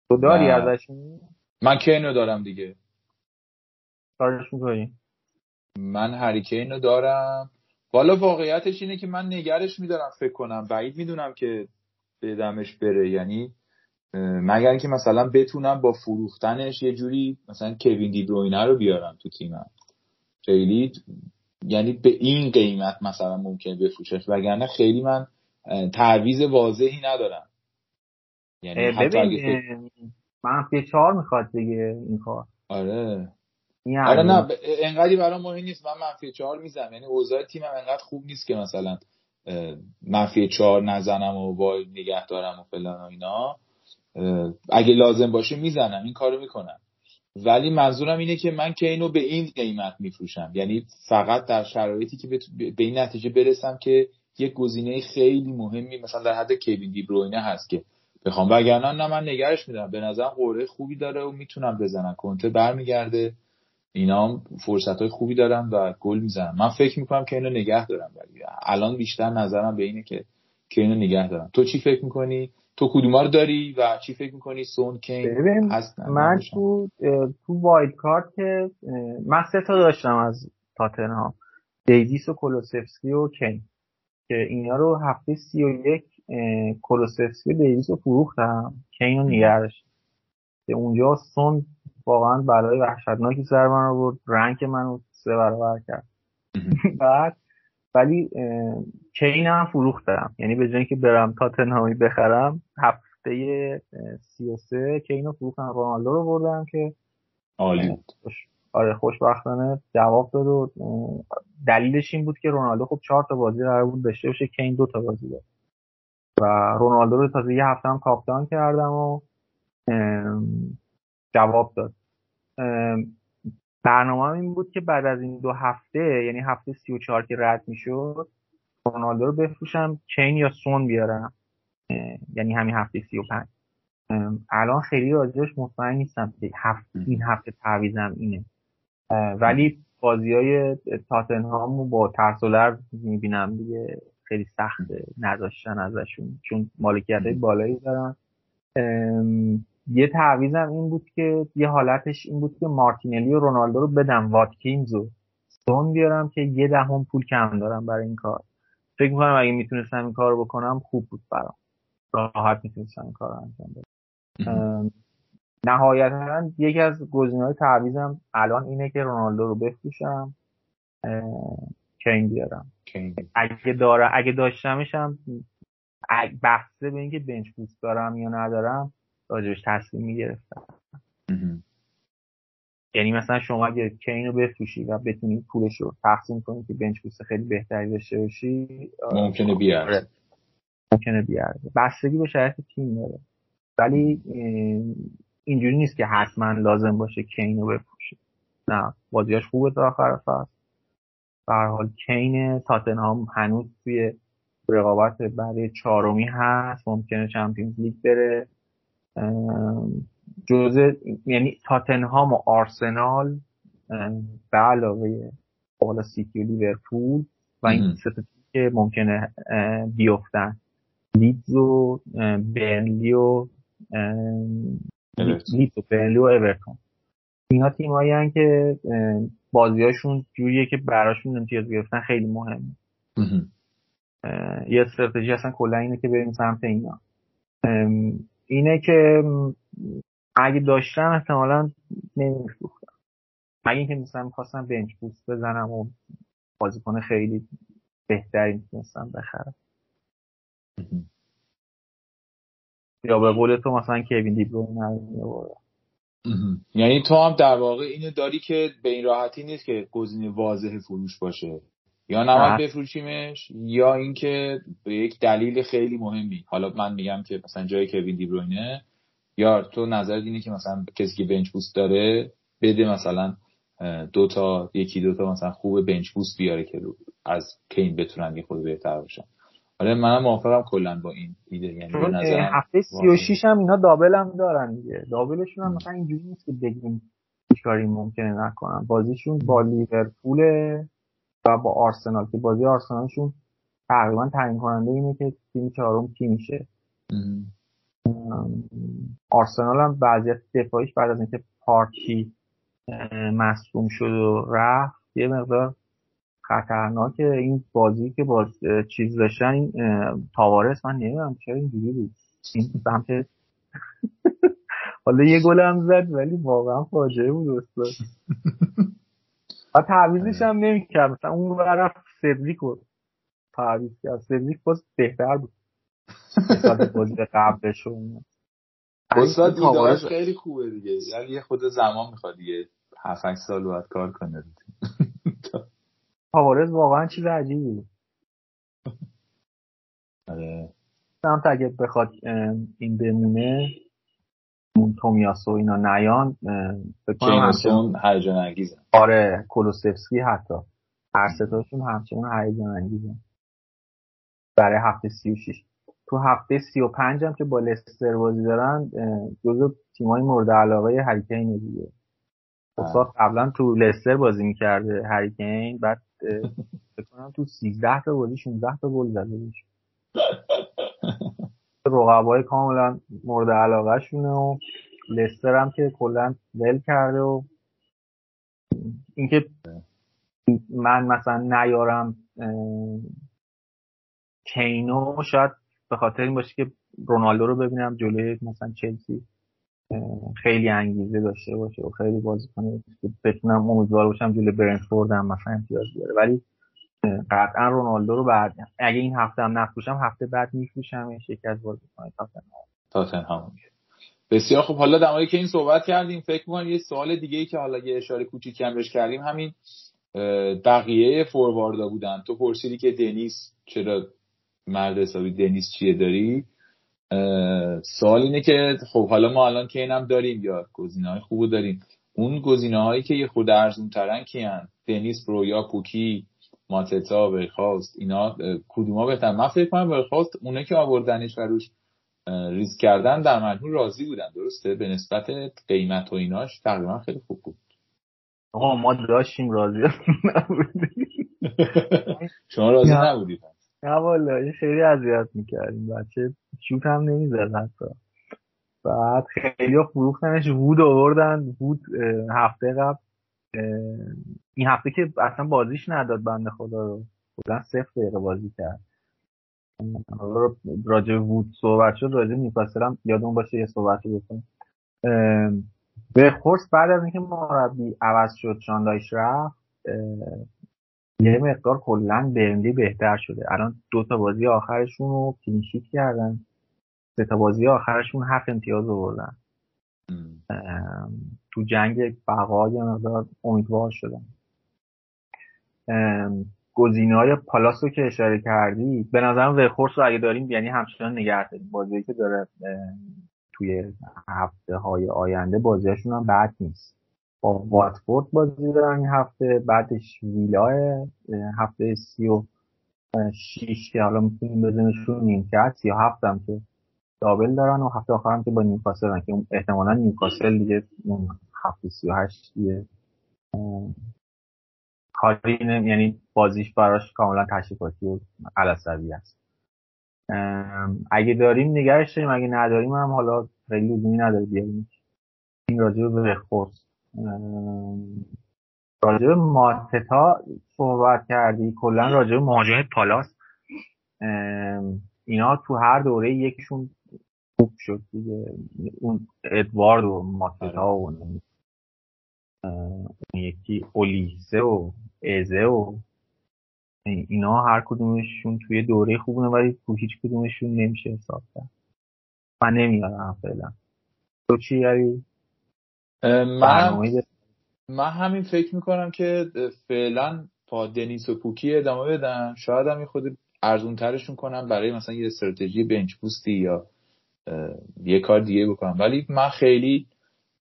تو داری ازشون؟ من کینو دارم دیگه. کارش می‌کنی من هریکین رو دارم. والا واقعیتش اینه که من نگرش میدارم فکر کنم. بعید می‌دونم که بدمش بره. یعنی مگر اینکه مثلا بتونم با فروختنش یه جوری مثلا کوین دیبروینه رو بیارم تو تیمم خیلی یعنی به این قیمت مثلا ممکن بفروشش. وگرنه خیلی من تعویز واضحی ندارم. یعنی ببین منفی چهار می‌خواد دیگه این کار. آره. آره نه انقدری برام مهم نیست. من منفی چهار می‌زنم. یعنی اوضاع تیمم انقدر خوب نیست که مثلا منفی چهار نزنم و با نگه دارم و فلان و اینا. اگه لازم باشه می‌زنم. این کارو می‌کنم. ولی منظورم اینه که من که اینو به این قیمت میفروشم. یعنی فقط در شرایطی که به این نتیجه برسم که یک گزینه خیلی مهمی مثلا در حد کوین دیبروینه هست که بخوام. وگرنه نه من نگهش میدارم به نظر قرعه خوبی داره و می‌تونم بزنم. کنته برمیگرده. اینا فرصت های خوبی دارن و گل می‌زنن. من فکر می‌کنم که اینو نگه دارم ولی الان بیشتر نظرم به اینه که که اینو نگه دارم تو چی فکر می‌کنی؟ تو کدوما رو داری و چی فکر می‌کنی؟ سون کین هستن؟ من تو تو wild card که من سه تا داشتم از تاتنهام. دیویس و کولوسفسکی و کین. که اینا رو هفته سی و یک کولوسفسکی و دیویس رو فروختم. کین رو نگه که اونجا سون واقعا برای وحشتناکی سر من رو رنگ منو سه برابر کرد. بعد ولی کین هم فروختم. یعنی به جایی که برم تاتنهامی بخرم هفته سی و سه کین رو فروختم. رونالدو رو بردم که عالی آره خوشبختانه جواب داد و دلیلش این بود که رونالدو خب چهار تا بازی قرار بود داشته باشه کین دو تا بازی داشت و رونالدو رو تازه یه هفته هم کاپتان کردم و جواب داد. برنامه این بود که بعد از این دو هفته یعنی هفته سی و چهار که رد می‌شد رونالدو رو بفروشم چین یا سون بیارم. یعنی همین هفته سی و پنج. الان خیلی راجعش مطمئن نیستم. هفته این هفته تعویزم اینه. ولی بازی های تاتنهام با ترس و لرز می‌بینم دیگه. خیلی سخته نداشتن ازشون چون مالکیت بالایی دارن. یه تعویزم این بود که یه حالتش این بود که مارتینلی و رونالدو رو بدم. واتکینز و سون بیارم که یه دهم پول کم دارم برای این کار. فکر می‌کنم اگه می‌تونستم این کار بکنم خوب بود برام. راحت می‌تونستم این کار رو انجام بدم. نهایتا یکی از گزینه های تعویزم الان اینه که رونالدو رو بفروشم کین بیارم. اگه دارم اگه داشتمشم بحثه به اینکه بنچ بوست دارم یا ندارم راجبش تصمیم می‌گرفتم. یعنی مثلا شما اگه کین رو بفروشی و بتونی پولش رو تقسیم کنی که بنچ بوست خیلی بهتری داشته باشی ممکنه بیارد آره. ممکنه بیارد بستگی به شرط تیم داره. ولی اینجوری نیست که حتما لازم باشه کین رو بفروشی. نه بازیاش خوبه تا آخر فصل. به حال کین تاتنهام هنوز توی رقابت برای چهارمی هست. ممکنه چمپیونز لیگ بره. جزء یعنی تاتنهام و آرسنال به علاوه بالا سیتی و لیورپول و این سه که ممکنه بیفتن. لیدز و برنلی و لیدز و برنلی و اورتون. اینا تیمایی که بازیاشون جوریه که براشون امتیاز گرفتن خیلی مهمه. یه استراتژی اصلا کلا اینه که بریم سمت اینا. اینه که اگه داشتم احتمالا نمیفروختم. مگه اینکه مثلا می‌خواستم بنچ بوست بزنم و بازیکن خیلی بهتری می‌تونستم بخرم. یا به قول تو مثلا کوین دیبروین یعنی تو هم در واقع اینو داری که به این راحتی نیست که گزینه واضح فروش باشه. یا نباید بفروشیمش یا اینکه به یک دلیل خیلی مهمی. حالا من میگم که مثلا جای کوین دیبروینه یا تو نظر اینه که مثلا کسی که بنچ بوست داره بده مثلا دو تا یکی دو تا مثلا خوب بنچ بوست بیاره که از کین بتونن یه خود بهتر باشن. آره منم موافقم کلا با این ایده. یعنی به نظرم هفته 36 هم اینا دابل هم دارن دیگه. دابلشون هم مثلا اینجوری نیست که بگیم کاری ممکنه نکنن. بازیشون با لیورپول و با آرسنال که بازی آرسنالشون تقریبا تعیین کننده اینه که تیم چهارم کی میشه. آرسنال هم بعضی دفاعیش بعد از اینکه پارکی مصوم شد و رفت یه مقدار خطرناکه. این بازی که باز چیز داشتن این تاوارس من نمی‌دونم چرا اینجوری بود. این سمت حالا یه گل هم زد ولی واقعا فاجعه بود استاد. و تعویزش هم نمی‌کرد. مثلا اون طرف سدریک رو تعویز کرد. سدریک باز بهتر بود. بازی قبلش استاد خیلی خوبه دیگه. یعنی یه خود زمان می‌خواد دیگه. 7 سال باید کار کنه. تاوارز واقعا چیز عجیبی بود آره. سمت اگه بخواد این بمونه تومیاسو اینا نیان فکر هیجان انگیزه آره کولوسفسکی حتی. هر ستاشون همچنان هیجان انگیزه برای هفته سی و شیش. تو هفته سی و پنج هم که با لستر بازی دارن جزو تیمای مورد علاقه هریکین دیگه. استاد قبلا تو لستر بازی می‌کرده هریکین بعد فکر کنم تو 13 تا بازی 16 تا گل زده رقبای کاملا مورد علاقه شونه و لستر هم که کلا ول کرده و اینکه من مثلا نیارم کینو شاید به خاطر این باشه که رونالدو رو ببینم جلوی مثلا چلسی خیلی انگیزه داشته باشه و خیلی بازی کنه بتونم امیدوار باشم جلوی برنفورد هم مثلا امتیاز بیاره. ولی قطعا رونالدو رو بعد اگه این هفته هم نفروشم هفته بعد میفروشم یکی از بازیکن تاتنهام. بسیار خب حالا در که این صحبت کردیم فکر می‌کنم یه سوال دیگه ای که حالا یه اشاره کوچیکی هم بهش کردیم همین بقیه فورواردا بودن. تو پرسیدی که دنیس چرا مرد حسابی دنیس چیه داری؟ سوال اینه که خب حالا ما الان که اینم داریم یا گزینه های خوبو داریم. اون گزینه هایی که یه خود ارزون ترن کیان دنیس برویا پوکی ماتتا برخواست اینا کدوما بهتر. من فکر کنم برخواست اونه که آوردنش و روش ریسک کردن در مجموع راضی بودن درسته؟ به نسبت قیمت و ایناش تقریبا خیلی خوب بود. آقا ما داشتیم راضی شما راضی نبودید. نه والا این خیلی اذیت می‌کردیم. بچه شوت هم نمی‌زد حتی. بعد خیلی فروختنش وود آوردن. وود هفته قبل این هفته که اصلا بازیش نداد بنده خدا رو. کلا صفر دقیقه بازی کرد. راجع وود صحبت شد راجع میپاسرم یادمون باشه یه صحبت بکنم به خورس بعد از اینکه مربی عوض شد شاندایش رفت یه مقدار کلا برنلی بهتر شده. الان دو تا بازی آخرشون رو کلینشیت کردن. سه تا بازی آخرشون هفت امتیاز آوردن. تو جنگ بقا یه مقدار امیدوار شدن گزینه های پالاس رو که اشاره کردی به نظرم وخورس رو اگه داریم یعنی همچنان نگه داریم. بازی که داره توی هفته های آینده بازیشون هم بد نیست. با واتفورد بازی دارن این هفته بعدش ویلا هفته سی و شیش که حالا می‌تونیم بزنشون نیمکت سی و هفت هم که دابل دارن و هفته آخر هم که با نیوکاسل که احتمالا نیوکاسل دیگه هفته سی و هشت دیگه کاری یعنی بازیش براش کاملا تشریفاتی و علصبی است. اگه داریم نگرش داریم اگه نداریم هم حالا خیلی لزومی نداره بیاریم. این راجع به خورس راجع به ماتتا صحبت کردی کلا راجع به مهاجم پالاس. اینا تو هر دوره یکیشون خوب شد دیگه. اون ادوارد و ماتتا و اون یکی اولیسه و ازه و اینا هر کدومشون توی دوره خوبونه ولی تو هیچ کدومشون نمیشه حساب کرد. من نمیارم فعلا. تو چی یاری من من همین فکر می‌کنم که فعلا با دنیس و پوکی ادامه بدم شاید هم خود ارزون ترشون کنم برای مثلا یه استراتژی بنچ بوستی یا یه کار دیگه بکنم. ولی من خیلی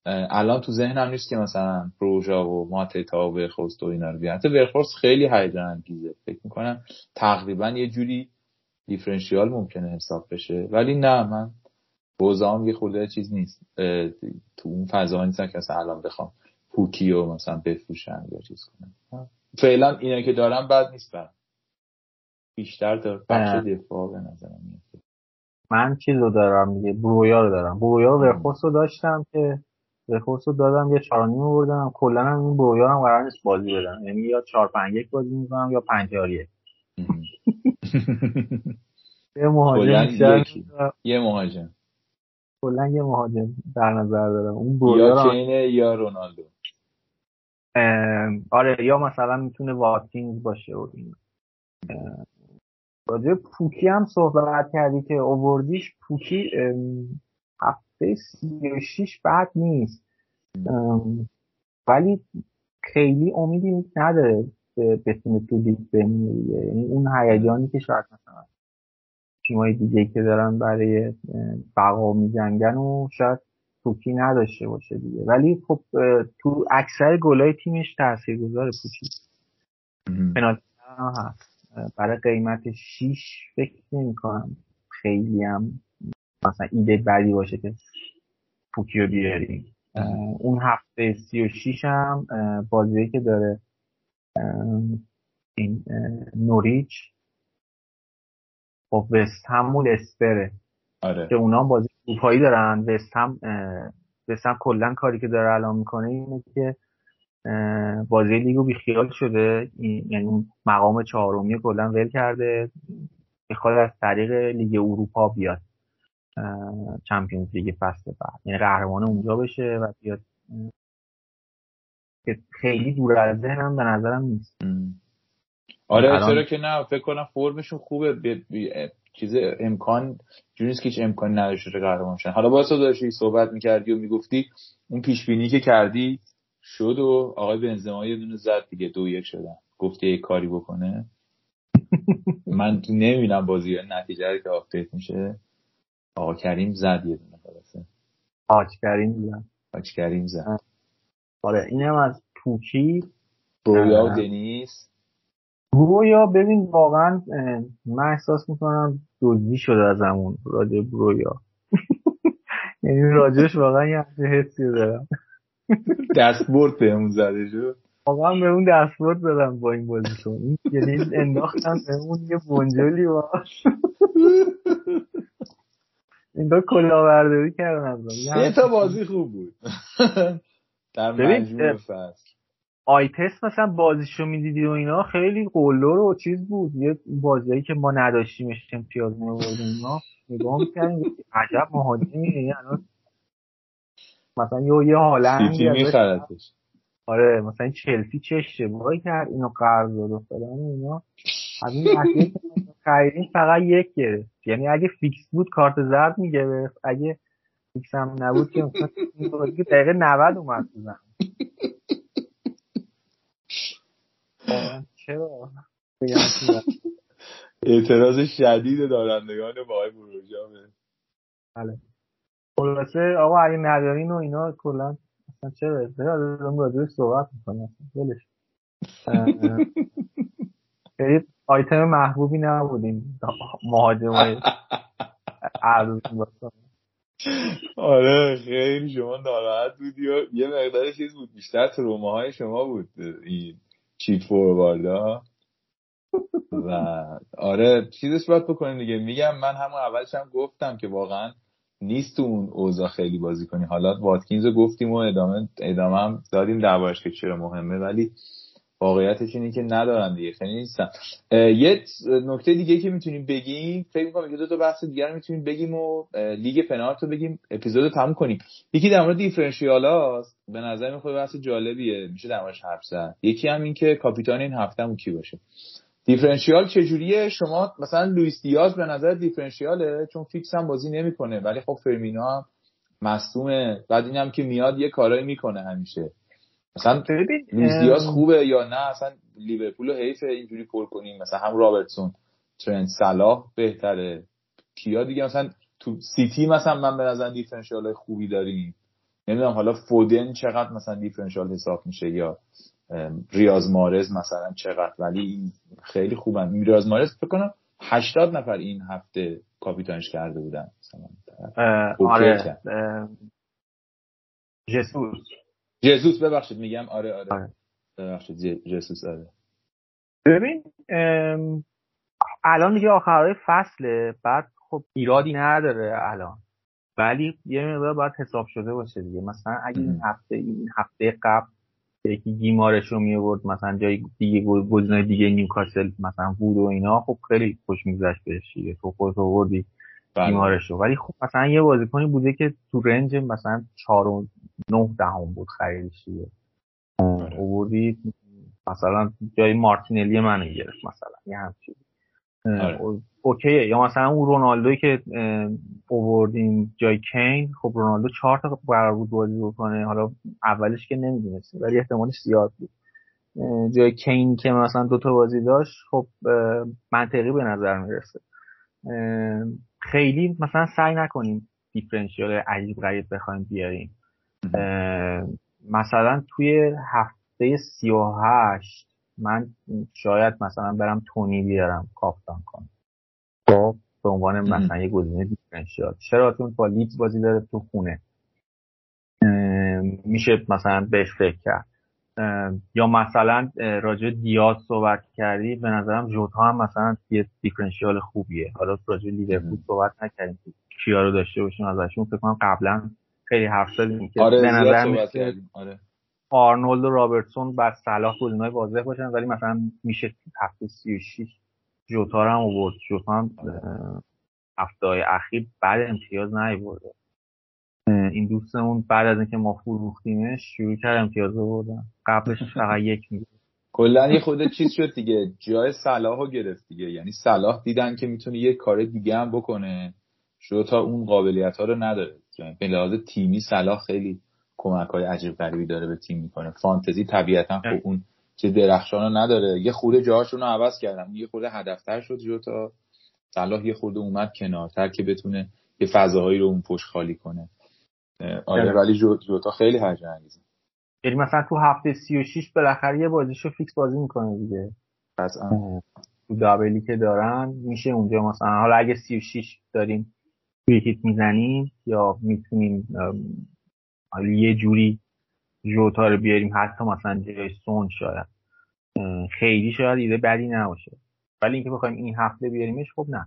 الان تو ذهنم نیست که مثلا پروژا و ماتتا و ورخوست و اینا رو بیان ورخوست خیلی هیجان انگیزه. فکر می‌کنم تقریبا یه جوری دیفرنشیال ممکنه حساب بشه. ولی نه من بوزام یه خورده چیز نیست. تو اون فضا نیستم که مثلا الان بخوام پوکی و مثلا بفروشن یا چیز کنم. فعلا اینا که دارم بد نیست برم بیشتر دار بخش دفاع به نظرم میاد من چیز رو دارم دیگه برویا رو دارم. برویا رو ورخوست رو داشتم که ورخوست رو دادم یه چهار نیم بردم کلا هم این برویا هم قرار نیست بازی بدم. یعنی یا چهار پنج یک بازی می‌کنم یا پنج یک. یه مهاجم یه مهاجم. کلا یه مهاجم در نظر دارم. اون یا کینه یا رونالدو. آره یا مثلا می‌تونه واتکینز باشه و این راجع پوکی هم صحبت کردی که اووردیش پوکی هفته سی و شیش بعد نیست. ولی خیلی امیدی نداره بتونه تو لیگ بمونه یعنی اون هیجانی که شاید مثلا تیمای دیگه که دارن برای بقا میجنگن و شاید پوکی نداشته باشه دیگه. ولی خب تو اکثر گلای تیمش تاثیرگذار پوکی. پنالتی هست. برای قیمت 6 فکر نمی کنم. خیلی هم مثلا ایده بدی باشه که پوکی رو بیاریم. اون هفته 36 هم بازی که داره این نوریچ با وست هم و لستره. آره. که اونا بازی اروپایی دارن. وست هم وست هم کلا کاری که داره الان می‌کنه اینه که بازی لیگو بیخیال شده. یعنی مقام چهارمی کلا ول کرده. می‌خواد از طریق لیگ اروپا بیاد. چمپیونز لیگ فصل بعد. یعنی قهرمان اونجا بشه و بیاد. که خیلی دور از ذهنم به نظرم نیست. آره چرا که نه فکر کنم فرمشون خوبه. چیز امکان جوریست که هیچ امکانی نداشته قهرمان شدن حالا با داشتی صحبت می‌کردی و می‌گفتی اون پیش بینی که کردی شد و آقای بنزما یه دونه زد دیگه دو یک شدن. گفته یه کاری بکنه. من نمی‌بینم بازی نتیجه که update میشه. آقا کریم زد یه دونه خلاصه. حاج کریم زد. حاج کریم زد. آره اینم از پوکی برویا و دنیس. برویا ببین واقعا من احساس می‌کنم دزدی شده از همون راجع برویا یعنی راجعش واقعا یه حسی دارم. دستبورد بهمون زده شد. واقعا به اون دستبورد زدم با این بازیکن. این یعنی انداختم اون یه بنجلی باش این دو کلاورداری کردن از سه تا بازی خوب بود. در مجموع فصل. آیتس مثلا بازیشو می‌دیدی و اینا خیلی قلور و چیز بود. یه بازیایی که ما نداشتیمش امتیاز میوردیم اینا نگاه می‌کردیم عجب مهاجمی یعنی الان مثلا یه یه هالند آره مثلا چلسی چه اشتباهی کرد اینو قرض داد و فلان اینا. از این خریدین فقط یک گرفت یعنی اگه فیکس بود کارت زرد می‌گرفت. اگه فیکس هم نبود که مثلا دقیقه 90 اومد تو چرا؟ اعتراض شدید دارندگان با آقای بروجامه. بله. خلاصه آقا اگه ندارین و اینا کلا اصلا چرا دارم راجعش صحبت می‌کنم. ولش خیلی آیتم محبوبی نبودیم. مهاجم های آره خیلی شما ناراحت بودی و یه مقدار چیز بود. بیشتر ترومه های شما بود. این چیت فورواردا و آره چیزش باید بکنیم دیگه. میگم من همون اولش هم گفتم که واقعا نیست تو اون اوضاع خیلی بازی کنی. حالا واتکینز رو گفتیم و ادامه ادامه هم دادیم دربارش که چرا مهمه ولی واقعیتش اینه که ندارن دیگه خیلی نیستن. یه نکته دیگه که می‌تونیم بگیم فکر می‌کنم که دو تا بحث دیگر می‌تونیم بگیم و لیگ پنالت رو بگیم اپیزود رو تموم کنیم. یکی در مورد differential هاست. به نظر می‌خواد بحث جالبیه. میشه در موردش یکی هم این که کاپیتان این هفته کی باشه؟ differential چجوریه؟ شما مثلا لوئیس دیاز به نظر differential ه چون فیکس هم بازی نمی‌کنه. ولی خب فیرمینو هم مصدومه. بعد اینم که میاد یه کارایی می‌کنه همیشه. مثلا لوئیس دیاز خوبه یا نه؟ اصلا لیورپول رو حیف اینجوری پر کنیم. مثلا هم رابرتسون ترنت صلاح بهتره. کیا دیگه؟ مثلا تو سیتی مثلا من به نظر دیفرنشیال خوبی داریم. نمی‌دونم حالا فودن چقدر مثلا دیفرنشیال حساب میشه یا ریاض مارز مثلا چقدر؟ ولی خیلی خوبن. ریاض مارز فکر کنم 80 نفر این هفته کاپیتانش کرده بودن. مثلا آره. جسوس. جسوس ببخشید میگم آره آره, آره. ببخشید جسوس آره. ببین الان دیگه آخرهای فصله. بعد خب ایرادی نداره الان. ولی یه مقدار باید حساب شده باشه دیگه. مثلا اگه این هفته این هفته قبل یکی گیمارش رو می آورد مثلا جای دیگه گزینه دیگه نیوکاسل مثلا وود و اینا خب خیلی خوش میگذشت بهش دیگه تو خودت آوردی بله. گیمارش رو ولی خب مثلا یه بازیکنی بوده که تو رنج مثلا 4 و 9 دهم بود خریدش دیگه آره. آوردی مثلا جای مارتینلی من گرفت مثلا یه همچین. اوکیه. یا مثلا اون رونالدوی که اووردیم جای کین خب رونالدو چهار تا قرار بود بازی بکنه. حالا اولش که نمی‌دونستیم ولی احتمالش زیاد بود. جای کین که مثلا دوتا بازی داشت خب منطقی به نظر می‌رسه. خیلی مثلا سعی نکنیم دیفرنشیال عجیب غریب بخوایم بیاریم. مثلا توی هفته سی و هشت من شاید مثلا برم تونی بیارم کاپتان کنم. خب. به عنوان مثلا یه گزینه دیفرنشیال. چرا؟ چون با لیدز بازی داره تو خونه. میشه مثلا بهش فکر کرد. یا مثلا راجع دیاز صحبت کردی به نظرم جوتا هم مثلا یه دیفرنشیال خوبیه. حالا راجع لیورپول صحبت نکردیم. کیا رو داشته باشیم ازشون؟ فکر کنم قبلا خیلی حرف زدیم که آره به نظر آره. آرنولد و رابرتسون بر صلاح گزینه‌های واضح باشن ولی مثلا میشه هفته 36 جوتا هم آورد. جوتا هم هفته های اخیر بعد امتیاز نیورده این دوستمون بعد از اینکه ما فروختیمش شروع کرد امتیاز بردن قبلش فقط یک میگه کلا یه خود چیز شد دیگه. جای صلاح رو گرفت دیگه. یعنی صلاح دیدن که می‌تونه یه کار دیگه هم بکنه تا اون قابلیت ها رو نداره. به لحاظ تیمی صلاح خیلی کمک های عجیب غریبی داره به تیم می‌کنه. فانتزی طبیعتا خب اون چه درخشان رو نداره. یه خورده جاهاشون رو عوض کردم یه خورده هدفتر شد جوتا صلاح یه خورده اومد کنارتر که بتونه یه فضاهایی رو اون پشت خالی کنه. آره ولی جوتا خیلی هرجه انگیزه. یعنی مثلا تو هفته 36 بالاخره یه بازیشو فیکس بازی می‌کنه دیگه. پس تو دابلی که دارن میشه اونجا مثلا. حالا اگه 36 داریم توی هیت می‌زنیم یا می‌تونیم یه جوری جوتا رو بیاریم حتی مثلا جای سون شاید. خیلی شاید ایده بدی نباشه. ولی اینکه بخوایم این هفته بیاریمش خب نه.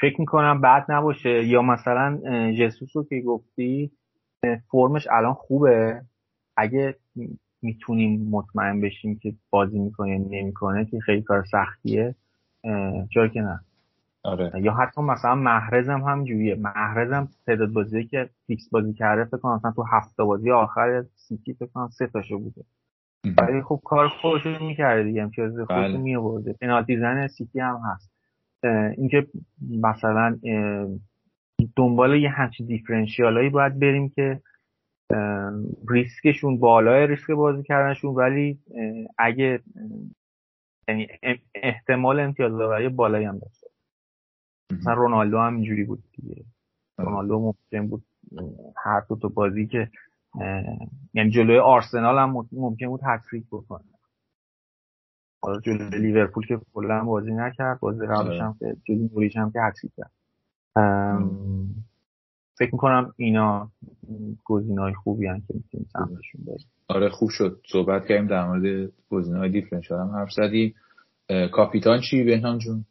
فکر می‌کنم بد نباشه. یا مثلا جسوس رو که گفتی فرمش الان خوبه. اگه می‌تونیم مطمئن بشیم که بازی می‌کنه یا نمی‌کنه که خیلی کار سختیه. جای که نه. آره. یا حتی مثلا محرزم هم جوریه محرزم تعداد بازی که فیکس بازی کرده فکر کنم مثلا تو هفته بازی آخر سیتی فکر کنم سه تاشو بوده. ولی خب کار خودش می‌کرده دیگه. امتیاز خودش بله. میآورده. پنالتی زن سیتی هم هست. اینکه مثلا دنبال یه همچین differential ایی باید بریم که ریسکشون بالای ریسک بازی کردنشون ولی اگه یعنی احتمال امتیاز بالایی هم داشته مثلا رونالدو هم اینجوری بود دیگه. رونالدو ممکن بود هر دو تا بازی که یعنی جلوی آرسنال هم ممکن بود هتریک بکنه. حالا جلوی لیورپول که کلا بازی نکرد بازی قبلش آره. هم که جلوی نوریچ هم که هتریک کرد فکر می‌کنم اینا گزینه‌های خوبی هن که می‌تونیم سمتشون بریم آره خوب شد. صحبت کردیم در مورد گزینه‌های دیفرنشیال هم حرف زدیم. کاپیتان چی؟ بهنام جون؟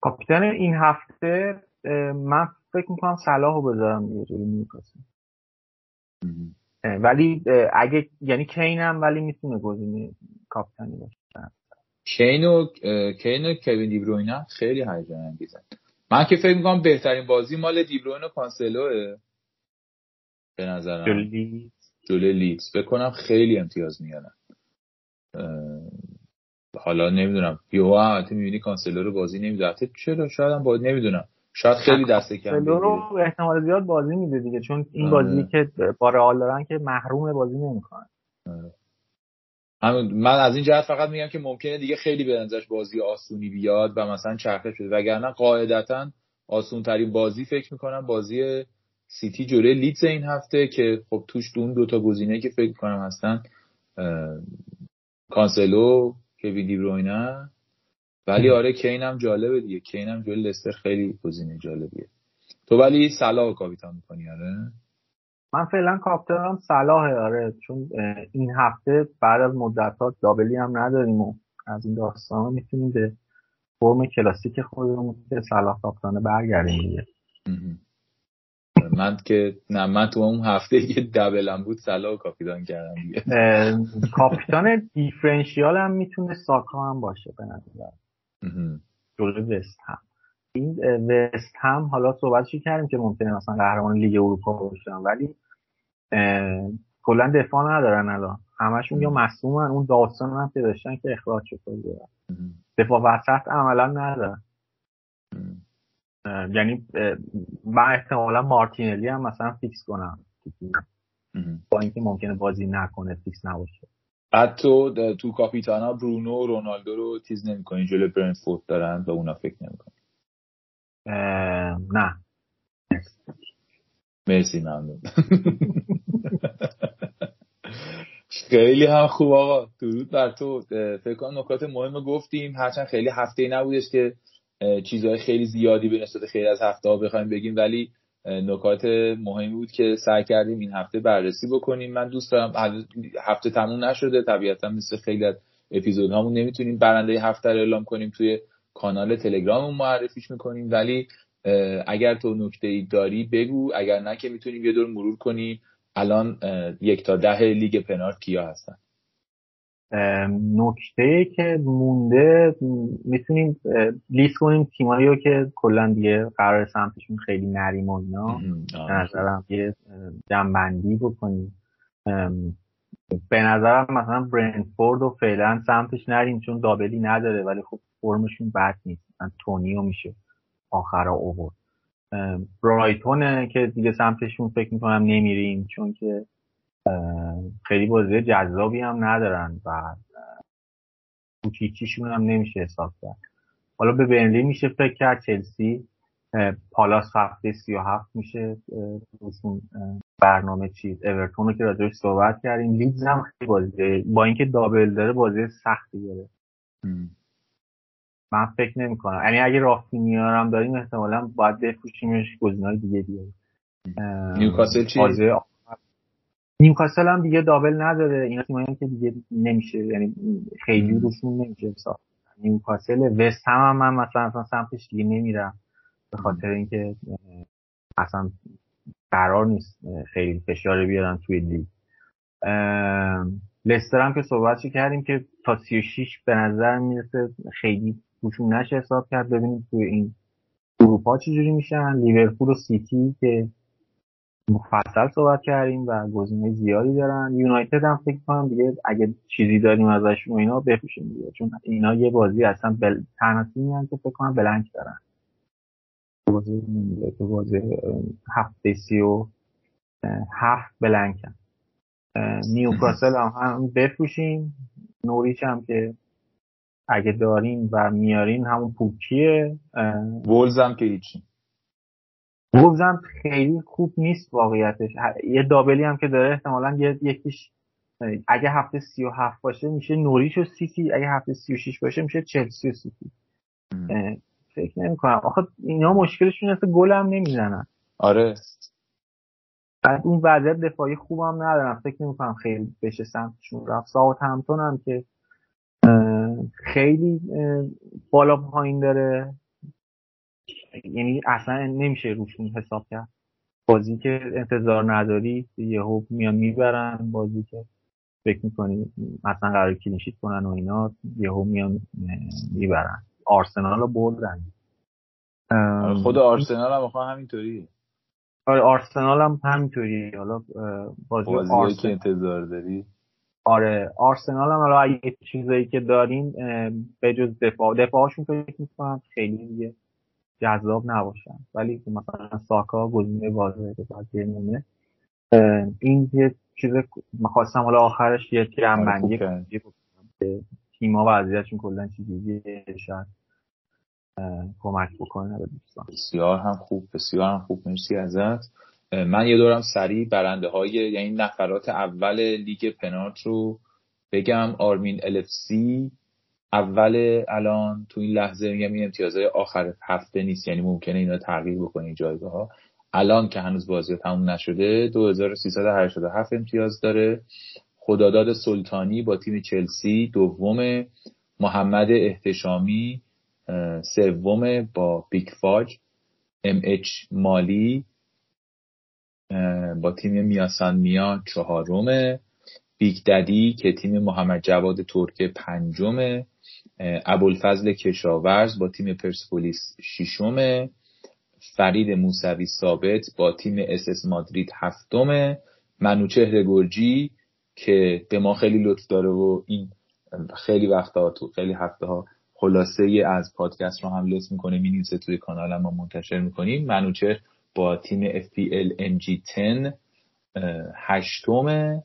کاپیتان این هفته من فکر می‌کنم صلاح رو بذارم دیگه جلوی نیوکاسل ولی اگه یعنی کین هم ولی می‌تونه گزینه کاپیتانی باشه. کین و کین و کوین دیبروینه خیلی هیجان انگیزن من که فکر می‌کنم بهترین بازی مال دیبروین و کانسلوه. به نظرم. جلوی لیدز. فکر کنم خیلی امتیاز میارن حالا نمی‌دونم. یهو البته می‌بینی کانسلر رو بازی نمیده. چرا؟ شاید هم بازی نمی‌دونم. شاید خیلی دست کم رو احتمال زیاد بازی میده دیگه. چون این آره. بازی که با رئال دارن که محروم بازی نمی‌کنن. آره. من از این جهت فقط میگم که ممکنه دیگه خیلی به نظرش بازی آسونی بیاد و مثلا چرخه شده وگرنه قاعدتا آسون ترین بازی فکر می‌کنم بازی سیتی جلوی لیدز این هفته که خب توش اون دوتا گزینه که فکر کنم هستن کانسلو کوین دیبروینه ولی آره کین هم جالبه دیگه. کین هم جلوی لستر خیلی گزینه جالبیه. تو ولی صلاح کاپیتان می‌کنی آره؟ من فعلا کاپیتانم صلاحه آره. چون این هفته بعد از مدت دابلی هم نداریم و از این داستان می‌تونیم به فرم کلاسیک خودمون که صلاح کاپیتانه برگردیم دیگه. من که نه من تو اون هفته یه دبلم بود سلا کاپیتان کردم دیگه. کاپیتان دیفرنشیال هم می‌تونه ساکا هم باشه به نظر جلو وست هم. این وست هم حالا صحبتش کردیم که ممکنه مثلا قهرمان لیگ اروپا باشن ولی کلا دفاع ندارن الان. همشون یا مصدومن اون داستان هم که داشتن که اخراج شد. دفاع وسط عملا ندارن. یعنی من احتمالا مارتینلی هم مثلا فیکس کنم. با اینکه ممکنه بازی نکنه فیکس نباشه. بعد تو تو کاپیتانا برونو و رونالدو رو چیز نمی‌کنی. جلو برنتفورد دارن و اونا فکر نمی‌کنی نه. مرسی ممنون. خیلی هم خوب آقا. درود بر تو. فکر کنم نکات مهم گفتیم. هرچند خیلی هفته ای نبودش که چیزهای خیلی زیادی به نسبت خیلی از هفته ها بخوایم بگیم ولی نکات مهمی بود که سعی کردیم این هفته بررسی بکنیم. من دوست دارم هفته تموم نشده طبیعتا مثل خیلی از اپیزود هامون نمی‌تونیم برنده هفته رو اعلام کنیم توی کانال تلگراممون معرفیش می‌کنیم. ولی اگر تو نکته ای داری بگو اگر نه که می‌تونیم یه دور مرور کنیم الان یک تا ده لیگ پنارت کیا هستن. نکته که مونده می‌تونیم لیست کنیم تیمایی رو که کلا دیگه قرار سمتشون خیلی نریم و اینا. به نظرم یه جنبندی بکنیم. به نظرم مثلا برنفورد و فعلا سمتش نریم چون دابلی نداره ولی خب فرمشون بد نیست. مثلا تونیو میشه آخرا اوورد. برایتونه که دیگه سمتشون فکر می‌کنم نمیریم چون که خیلی بازی جذابی هم ندارن و کوچیچیشون هم نمیشه حساب کرد. حالا به برنلی میشه فکر کرد چلسی پالاس هفته سی و هفت میشه برنامه چیز اورتون که راجعش صحبت کردیم. لیدز هم خیلی بازی با اینکه دابل داره بازی سختی داره. من فکر نمی کنم یعنی اگه رافینیا هم داریم احتمالا باید بفروشیمش گزینه‌های دیگه بیاریم نیوکاسل چی؟ نیوکاسل هم دیگه دابل نداره. اینا تیمایی که دیگه نمیشه یعنی خیلی روشون نمیشه حساب. نیوکاسل وست هم, هم من مثلا اصلا سمتش دیگه نمیرم. به خاطر اینکه اصلا قرار نیست خیلی فشار بیارن توی لیگ. لستر هم که صحبتشی کردیم که تا 36 به نظر می‌رسه خیلی روشون نشه حساب کرد. ببینیم توی این اروپا چجوری میشن. لیورپول و سیتی که مفصل صحبت کردیم و گزینه زیادی دارن. یونایتد هم فکر کنم دیگه اگه چیزی داریم و اینا بفروشیم دیگه. چون اینا یه بازی اصلا بل... تنها تیمی که فکر کنم بلنک دارن. بازی تو بازی هفته سی و هفت blank ان نیوکاسل هم, هم بفروشیم. نوریچ هم که اگه دارین و میارین همون پوکیه وولز هم که هیچی. هم خیلی خوب نیست واقعیتش. یه double ی هم که داره احتمالا یکیش اگه هفته سی و هفت باشه میشه نوریچ و سیتی. اگه هفته سی و شیش باشه میشه چلسی و سیتی. فکر نمی کنم آخه اینا مشکلشون هست گل هم نمی‌زنن. آره. بعد اون وضعیت دفاعی خوب هم ندارم. فکر نمی کنم خیلی بشه سمتشون رفت. ساوت همتون هم که خیلی بالا پایین داره. یعنی اصلا نمیشه روشون حساب کرد. بازی که انتظار نداری یهو میان می‌برن بازی که فکر می‌کنی مثلا قرار کلینشیت کنن و اینا یهو میان می‌برن. آرسنال رو بردن. خود آرسنال هم همینطوری. آره آرسنال هم همینطوری. حالا بازی, بازی که انتظار داری؟ آره آرسنال هم حالا چیزایی که داریم به جز دفاع دفاعشون فکر می‌کنم خیلی دیگه جذاب نباشن. ولی مثلا ساکا گزینه واضحه که باید بمونه این یه چیز می‌خواستم حالا آخرش یه جنبندی آره، که تیما وضعیتشون کلا چیزی شاید کمک بکنه به دوستان. بسیار هم خوب بسیار هم خوب. مرسی ازت. من یه دورم سریع برنده های یعنی نفرات اول لیگ پنارت رو بگم. آرمین الفسی اول الان تو این لحظه میگم این امتیازهای آخر هفته نیست یعنی ممکنه اینا تغییر بکنه این جایگاه ها الان که هنوز بازی تموم نشده 2387 امتیاز داره. خداداد سلطانی با تیم چلسی دوم محمد احتشامی سوم با بیگ فاج ام اچ مالی با تیم میاسان میا چهارم بیگ ددی که تیم محمد جواد ترکه پنجم ابوالفضل کشاورز با تیم پرسپولیس ششم فرید موسوی ثابت با تیم اس اس مادرید هفتم منوچهر گرجی که به ما خیلی لطف داره و این خیلی وقتا تو خیلی هفته ها خلاصه ای از پادکست رو هم لطف می‌کنه می‌نویسه توی کانال ما منتشر می‌کنیم. منوچهر با تیم FPL MG10 هشتم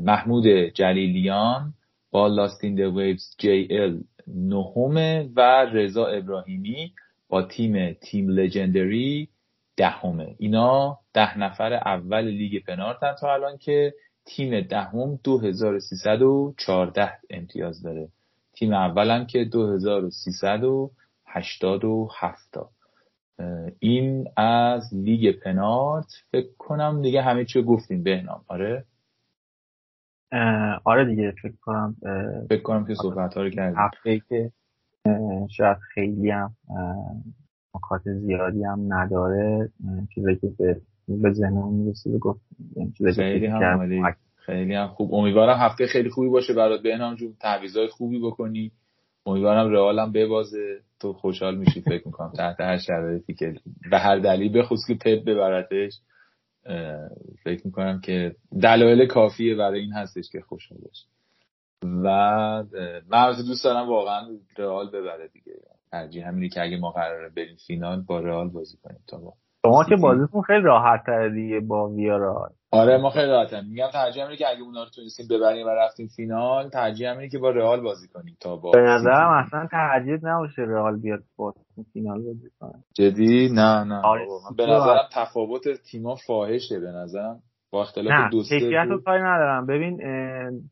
محمود جلیلیان با لاستین د ویوز JL نهم و رضا ابراهیمی با تیم تیم لژندری دهمه اینا ده نفر اول لیگ پنارتن تا الان که تیم دهم 2314 امتیاز داره. تیم اولم که 2387 این از لیگ پنارت. فکر کنم دیگه همه چی گفتیم بهنام آره. آره دیگه فکر کنم فکر کنم که صحبت ها رو کردیم هفته که شاید خیلی هم نکات زیادی هم نداره چیزایی که به به ذهنم می‌رسه گفت خیلی هم خیلی هم خوب. امیدوارم هفته خیلی خوبی باشه برات بهنام جون. تعویضای خوبی بکنی. امیدوارم رئالم ببازه. تو خوشحال میشی فکر می‌کنم تحت هر شرایطی که به هر دلیل به خصوص که پپ ببرتش. فکر می‌کنم که دلایل کافیه برای این هستش که خوشحال باشه. و من دوست دارم واقعا رئال ببره دیگه. ترجیح همینی که اگه ما قراره بریم فینال با رئال بازی کنیم. تا با شما که بازیتون خیلی راحت دیگه با ویارال آره ما خیلی راحتم میگم ترجیح اینه که اگه اونا رو تونستیم ببریم و رفتیم فینال ترجیح اینه که با رئال بازی کنیم تا با به نظرم اصلا ترجیح نباشه رئال بیاد با فینال بازی کنه جدی؟ نه نه. آره. به نظرم تفاوت تیما فاحشه به نظرم. با اختلاف دو سه رو کاری ندارم. ببین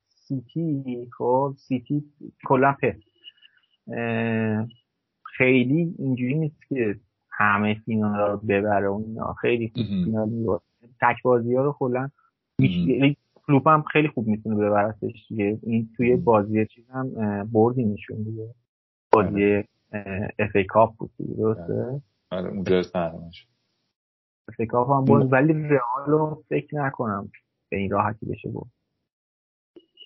سیتی خب سیتی کلا پپ خیلی اینجوری نیست که همه فینال رو ببره و اینا. خیلی فینال تک بازی ها رو کلا کلوپ هم خیلی خوب می‌تونه ببرتش دیگه. این توی بازی چیز هم بردنشون دیگه بازی FA Cup بود درسته؟ آره. اونجا FA Cup هم بود ولی رئال رو فکر نکنم به این راحتی بشه بود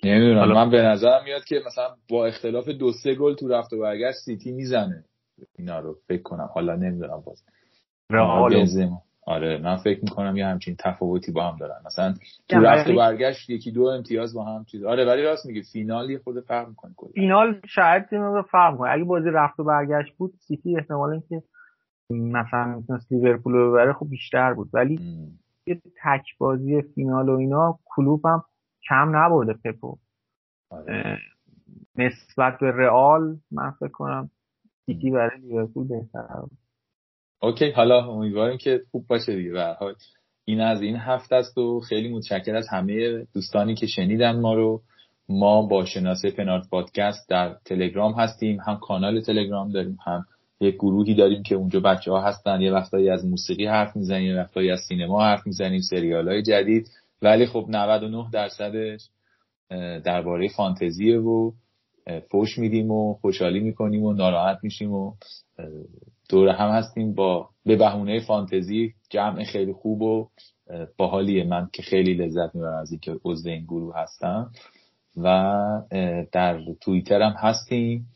نمی‌دونم من به نظرم میاد که مثلا با اختلاف دو سه گل تو رفت و برگشت سیتی می‌زنه اینا رو فکر کنم حالا نمی‌دونم باز. رئال آره من فکر می‌کنم یه همچین تفاوتی با هم دارن. مثلا تو رفت و برگشت یکی دو امتیاز با هم چیز. آره ولی راست میگه فینال یه خورده فرق می‌کنه کلا. فینال شاید رو فرق کنه اگه بازی رفت و برگشت بود سیتی احتمال اینکه مثلا مثل لیورپول رو ببره خب بیشتر بود. ولی یه تک بازی فینال و اینا کلوپ هم کم نبرده پپ رو. آره. نسبت به رئال من فکر کنم سیتی برای لیورپول بهتر بود. okay حالا امیدواریم که خوب باشه دیگه. به حال این از این هفته است و خیلی متشکر از همه دوستانی که شنیدن ما رو. ما با شناسه پنارت پادکست در تلگرام هستیم هم کانال تلگرام داریم هم یک گروهی داریم که اونجا بچه ها هستن. یه وقتایی از موسیقی حرف می‌زنیم یه وقتایی از سینما حرف می‌زنیم سریال های جدید. ولی خب 99 درصدش درباره فانتزیه و فوش میدیم و خوشحالی می‌کنیم و ناراحت میشیم و دور هم هستیم با به بهونه فانتزی جمع خیلی خوب و باحالیه. من که خیلی لذت می‌برم از اینکه عضو این گروه هستم. و در توییتر هم هستیم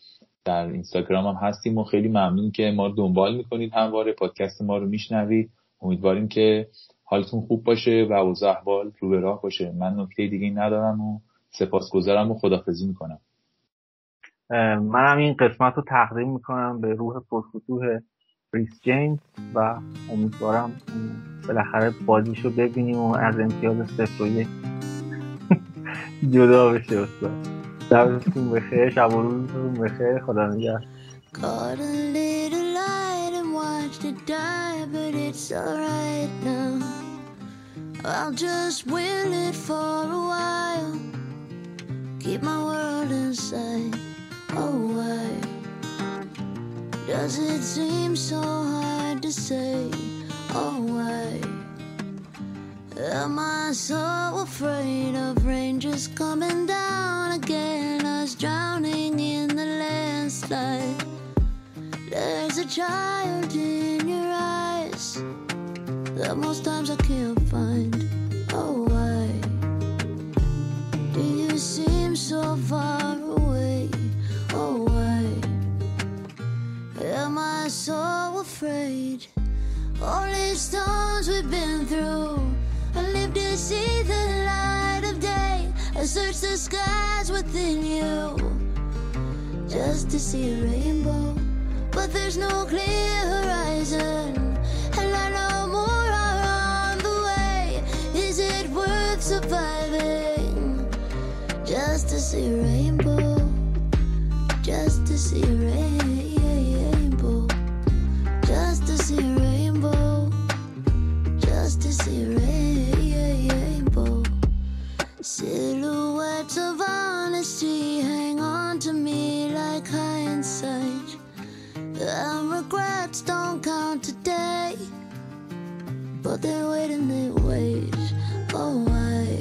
در اینستاگرام هم هستیم و خیلی ممنون که ما رو دنبال می‌کنید همواره. پادکست ما رو میشنوید. امیدواریم که حالتون خوب باشه و اوضاع احوال رو به راه باشه. من نکته دیگه ندارم و سپاسگزارم و خدافزی می‌کنم. منم این قسمت رو تقدیم می‌کنم به روح پرفتوه ریس جیمز و امیدوارم بالاخره بازیشو ببینیم و از امتیاز صفر و یک جدا بشه استاد شبتون بخیر شب و روزتون بخیر خدا نگهدار Caught a little light and watched it die, but it's alright now. I'll just will it for a while. Keep my world inside. Why does it seem so hard to say? Oh, why am I so afraid of rain just coming down again? Us drowning in the landslide. There's a child in your eyes that most times I can't find. Oh, why do you seem so far afraid? All these storms we've been through, I live to see the light of day. I search the skies within you just to see a rainbow but there's no clear horizon. And I know more are on the way. Is it worth surviving just to see a rainbow? Just to see a rainbow. See rainbow. Just to see rainbow. Silhouettes of honesty hang on to me like hindsight. And regrets don't count today. But they wait and they wait. Oh, why?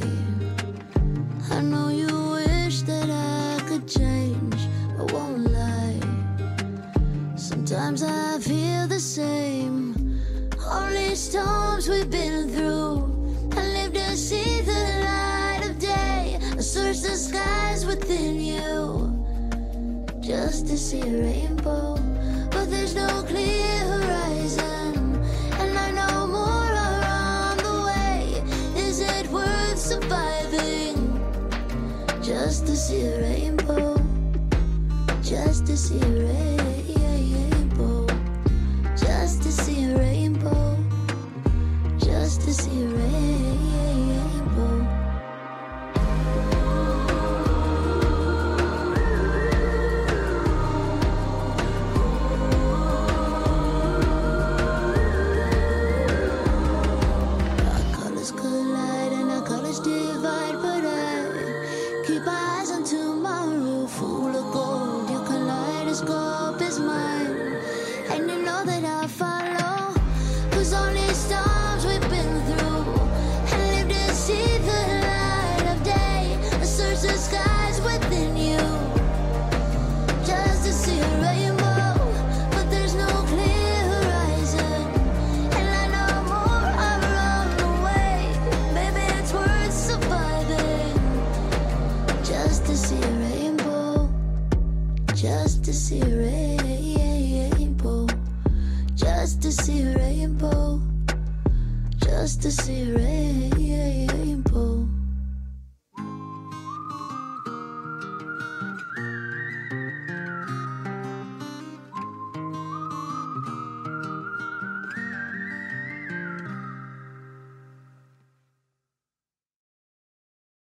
I know you wish that I could change. I won't. Sometimes I feel the same. These storms we've been through. I live to see the light of day. I search the skies within you. Just to see a rainbow but there's no clear horizon. And I know more are on the way. Is it worth surviving just to see a rainbow? Just to see a rainbow. to see red.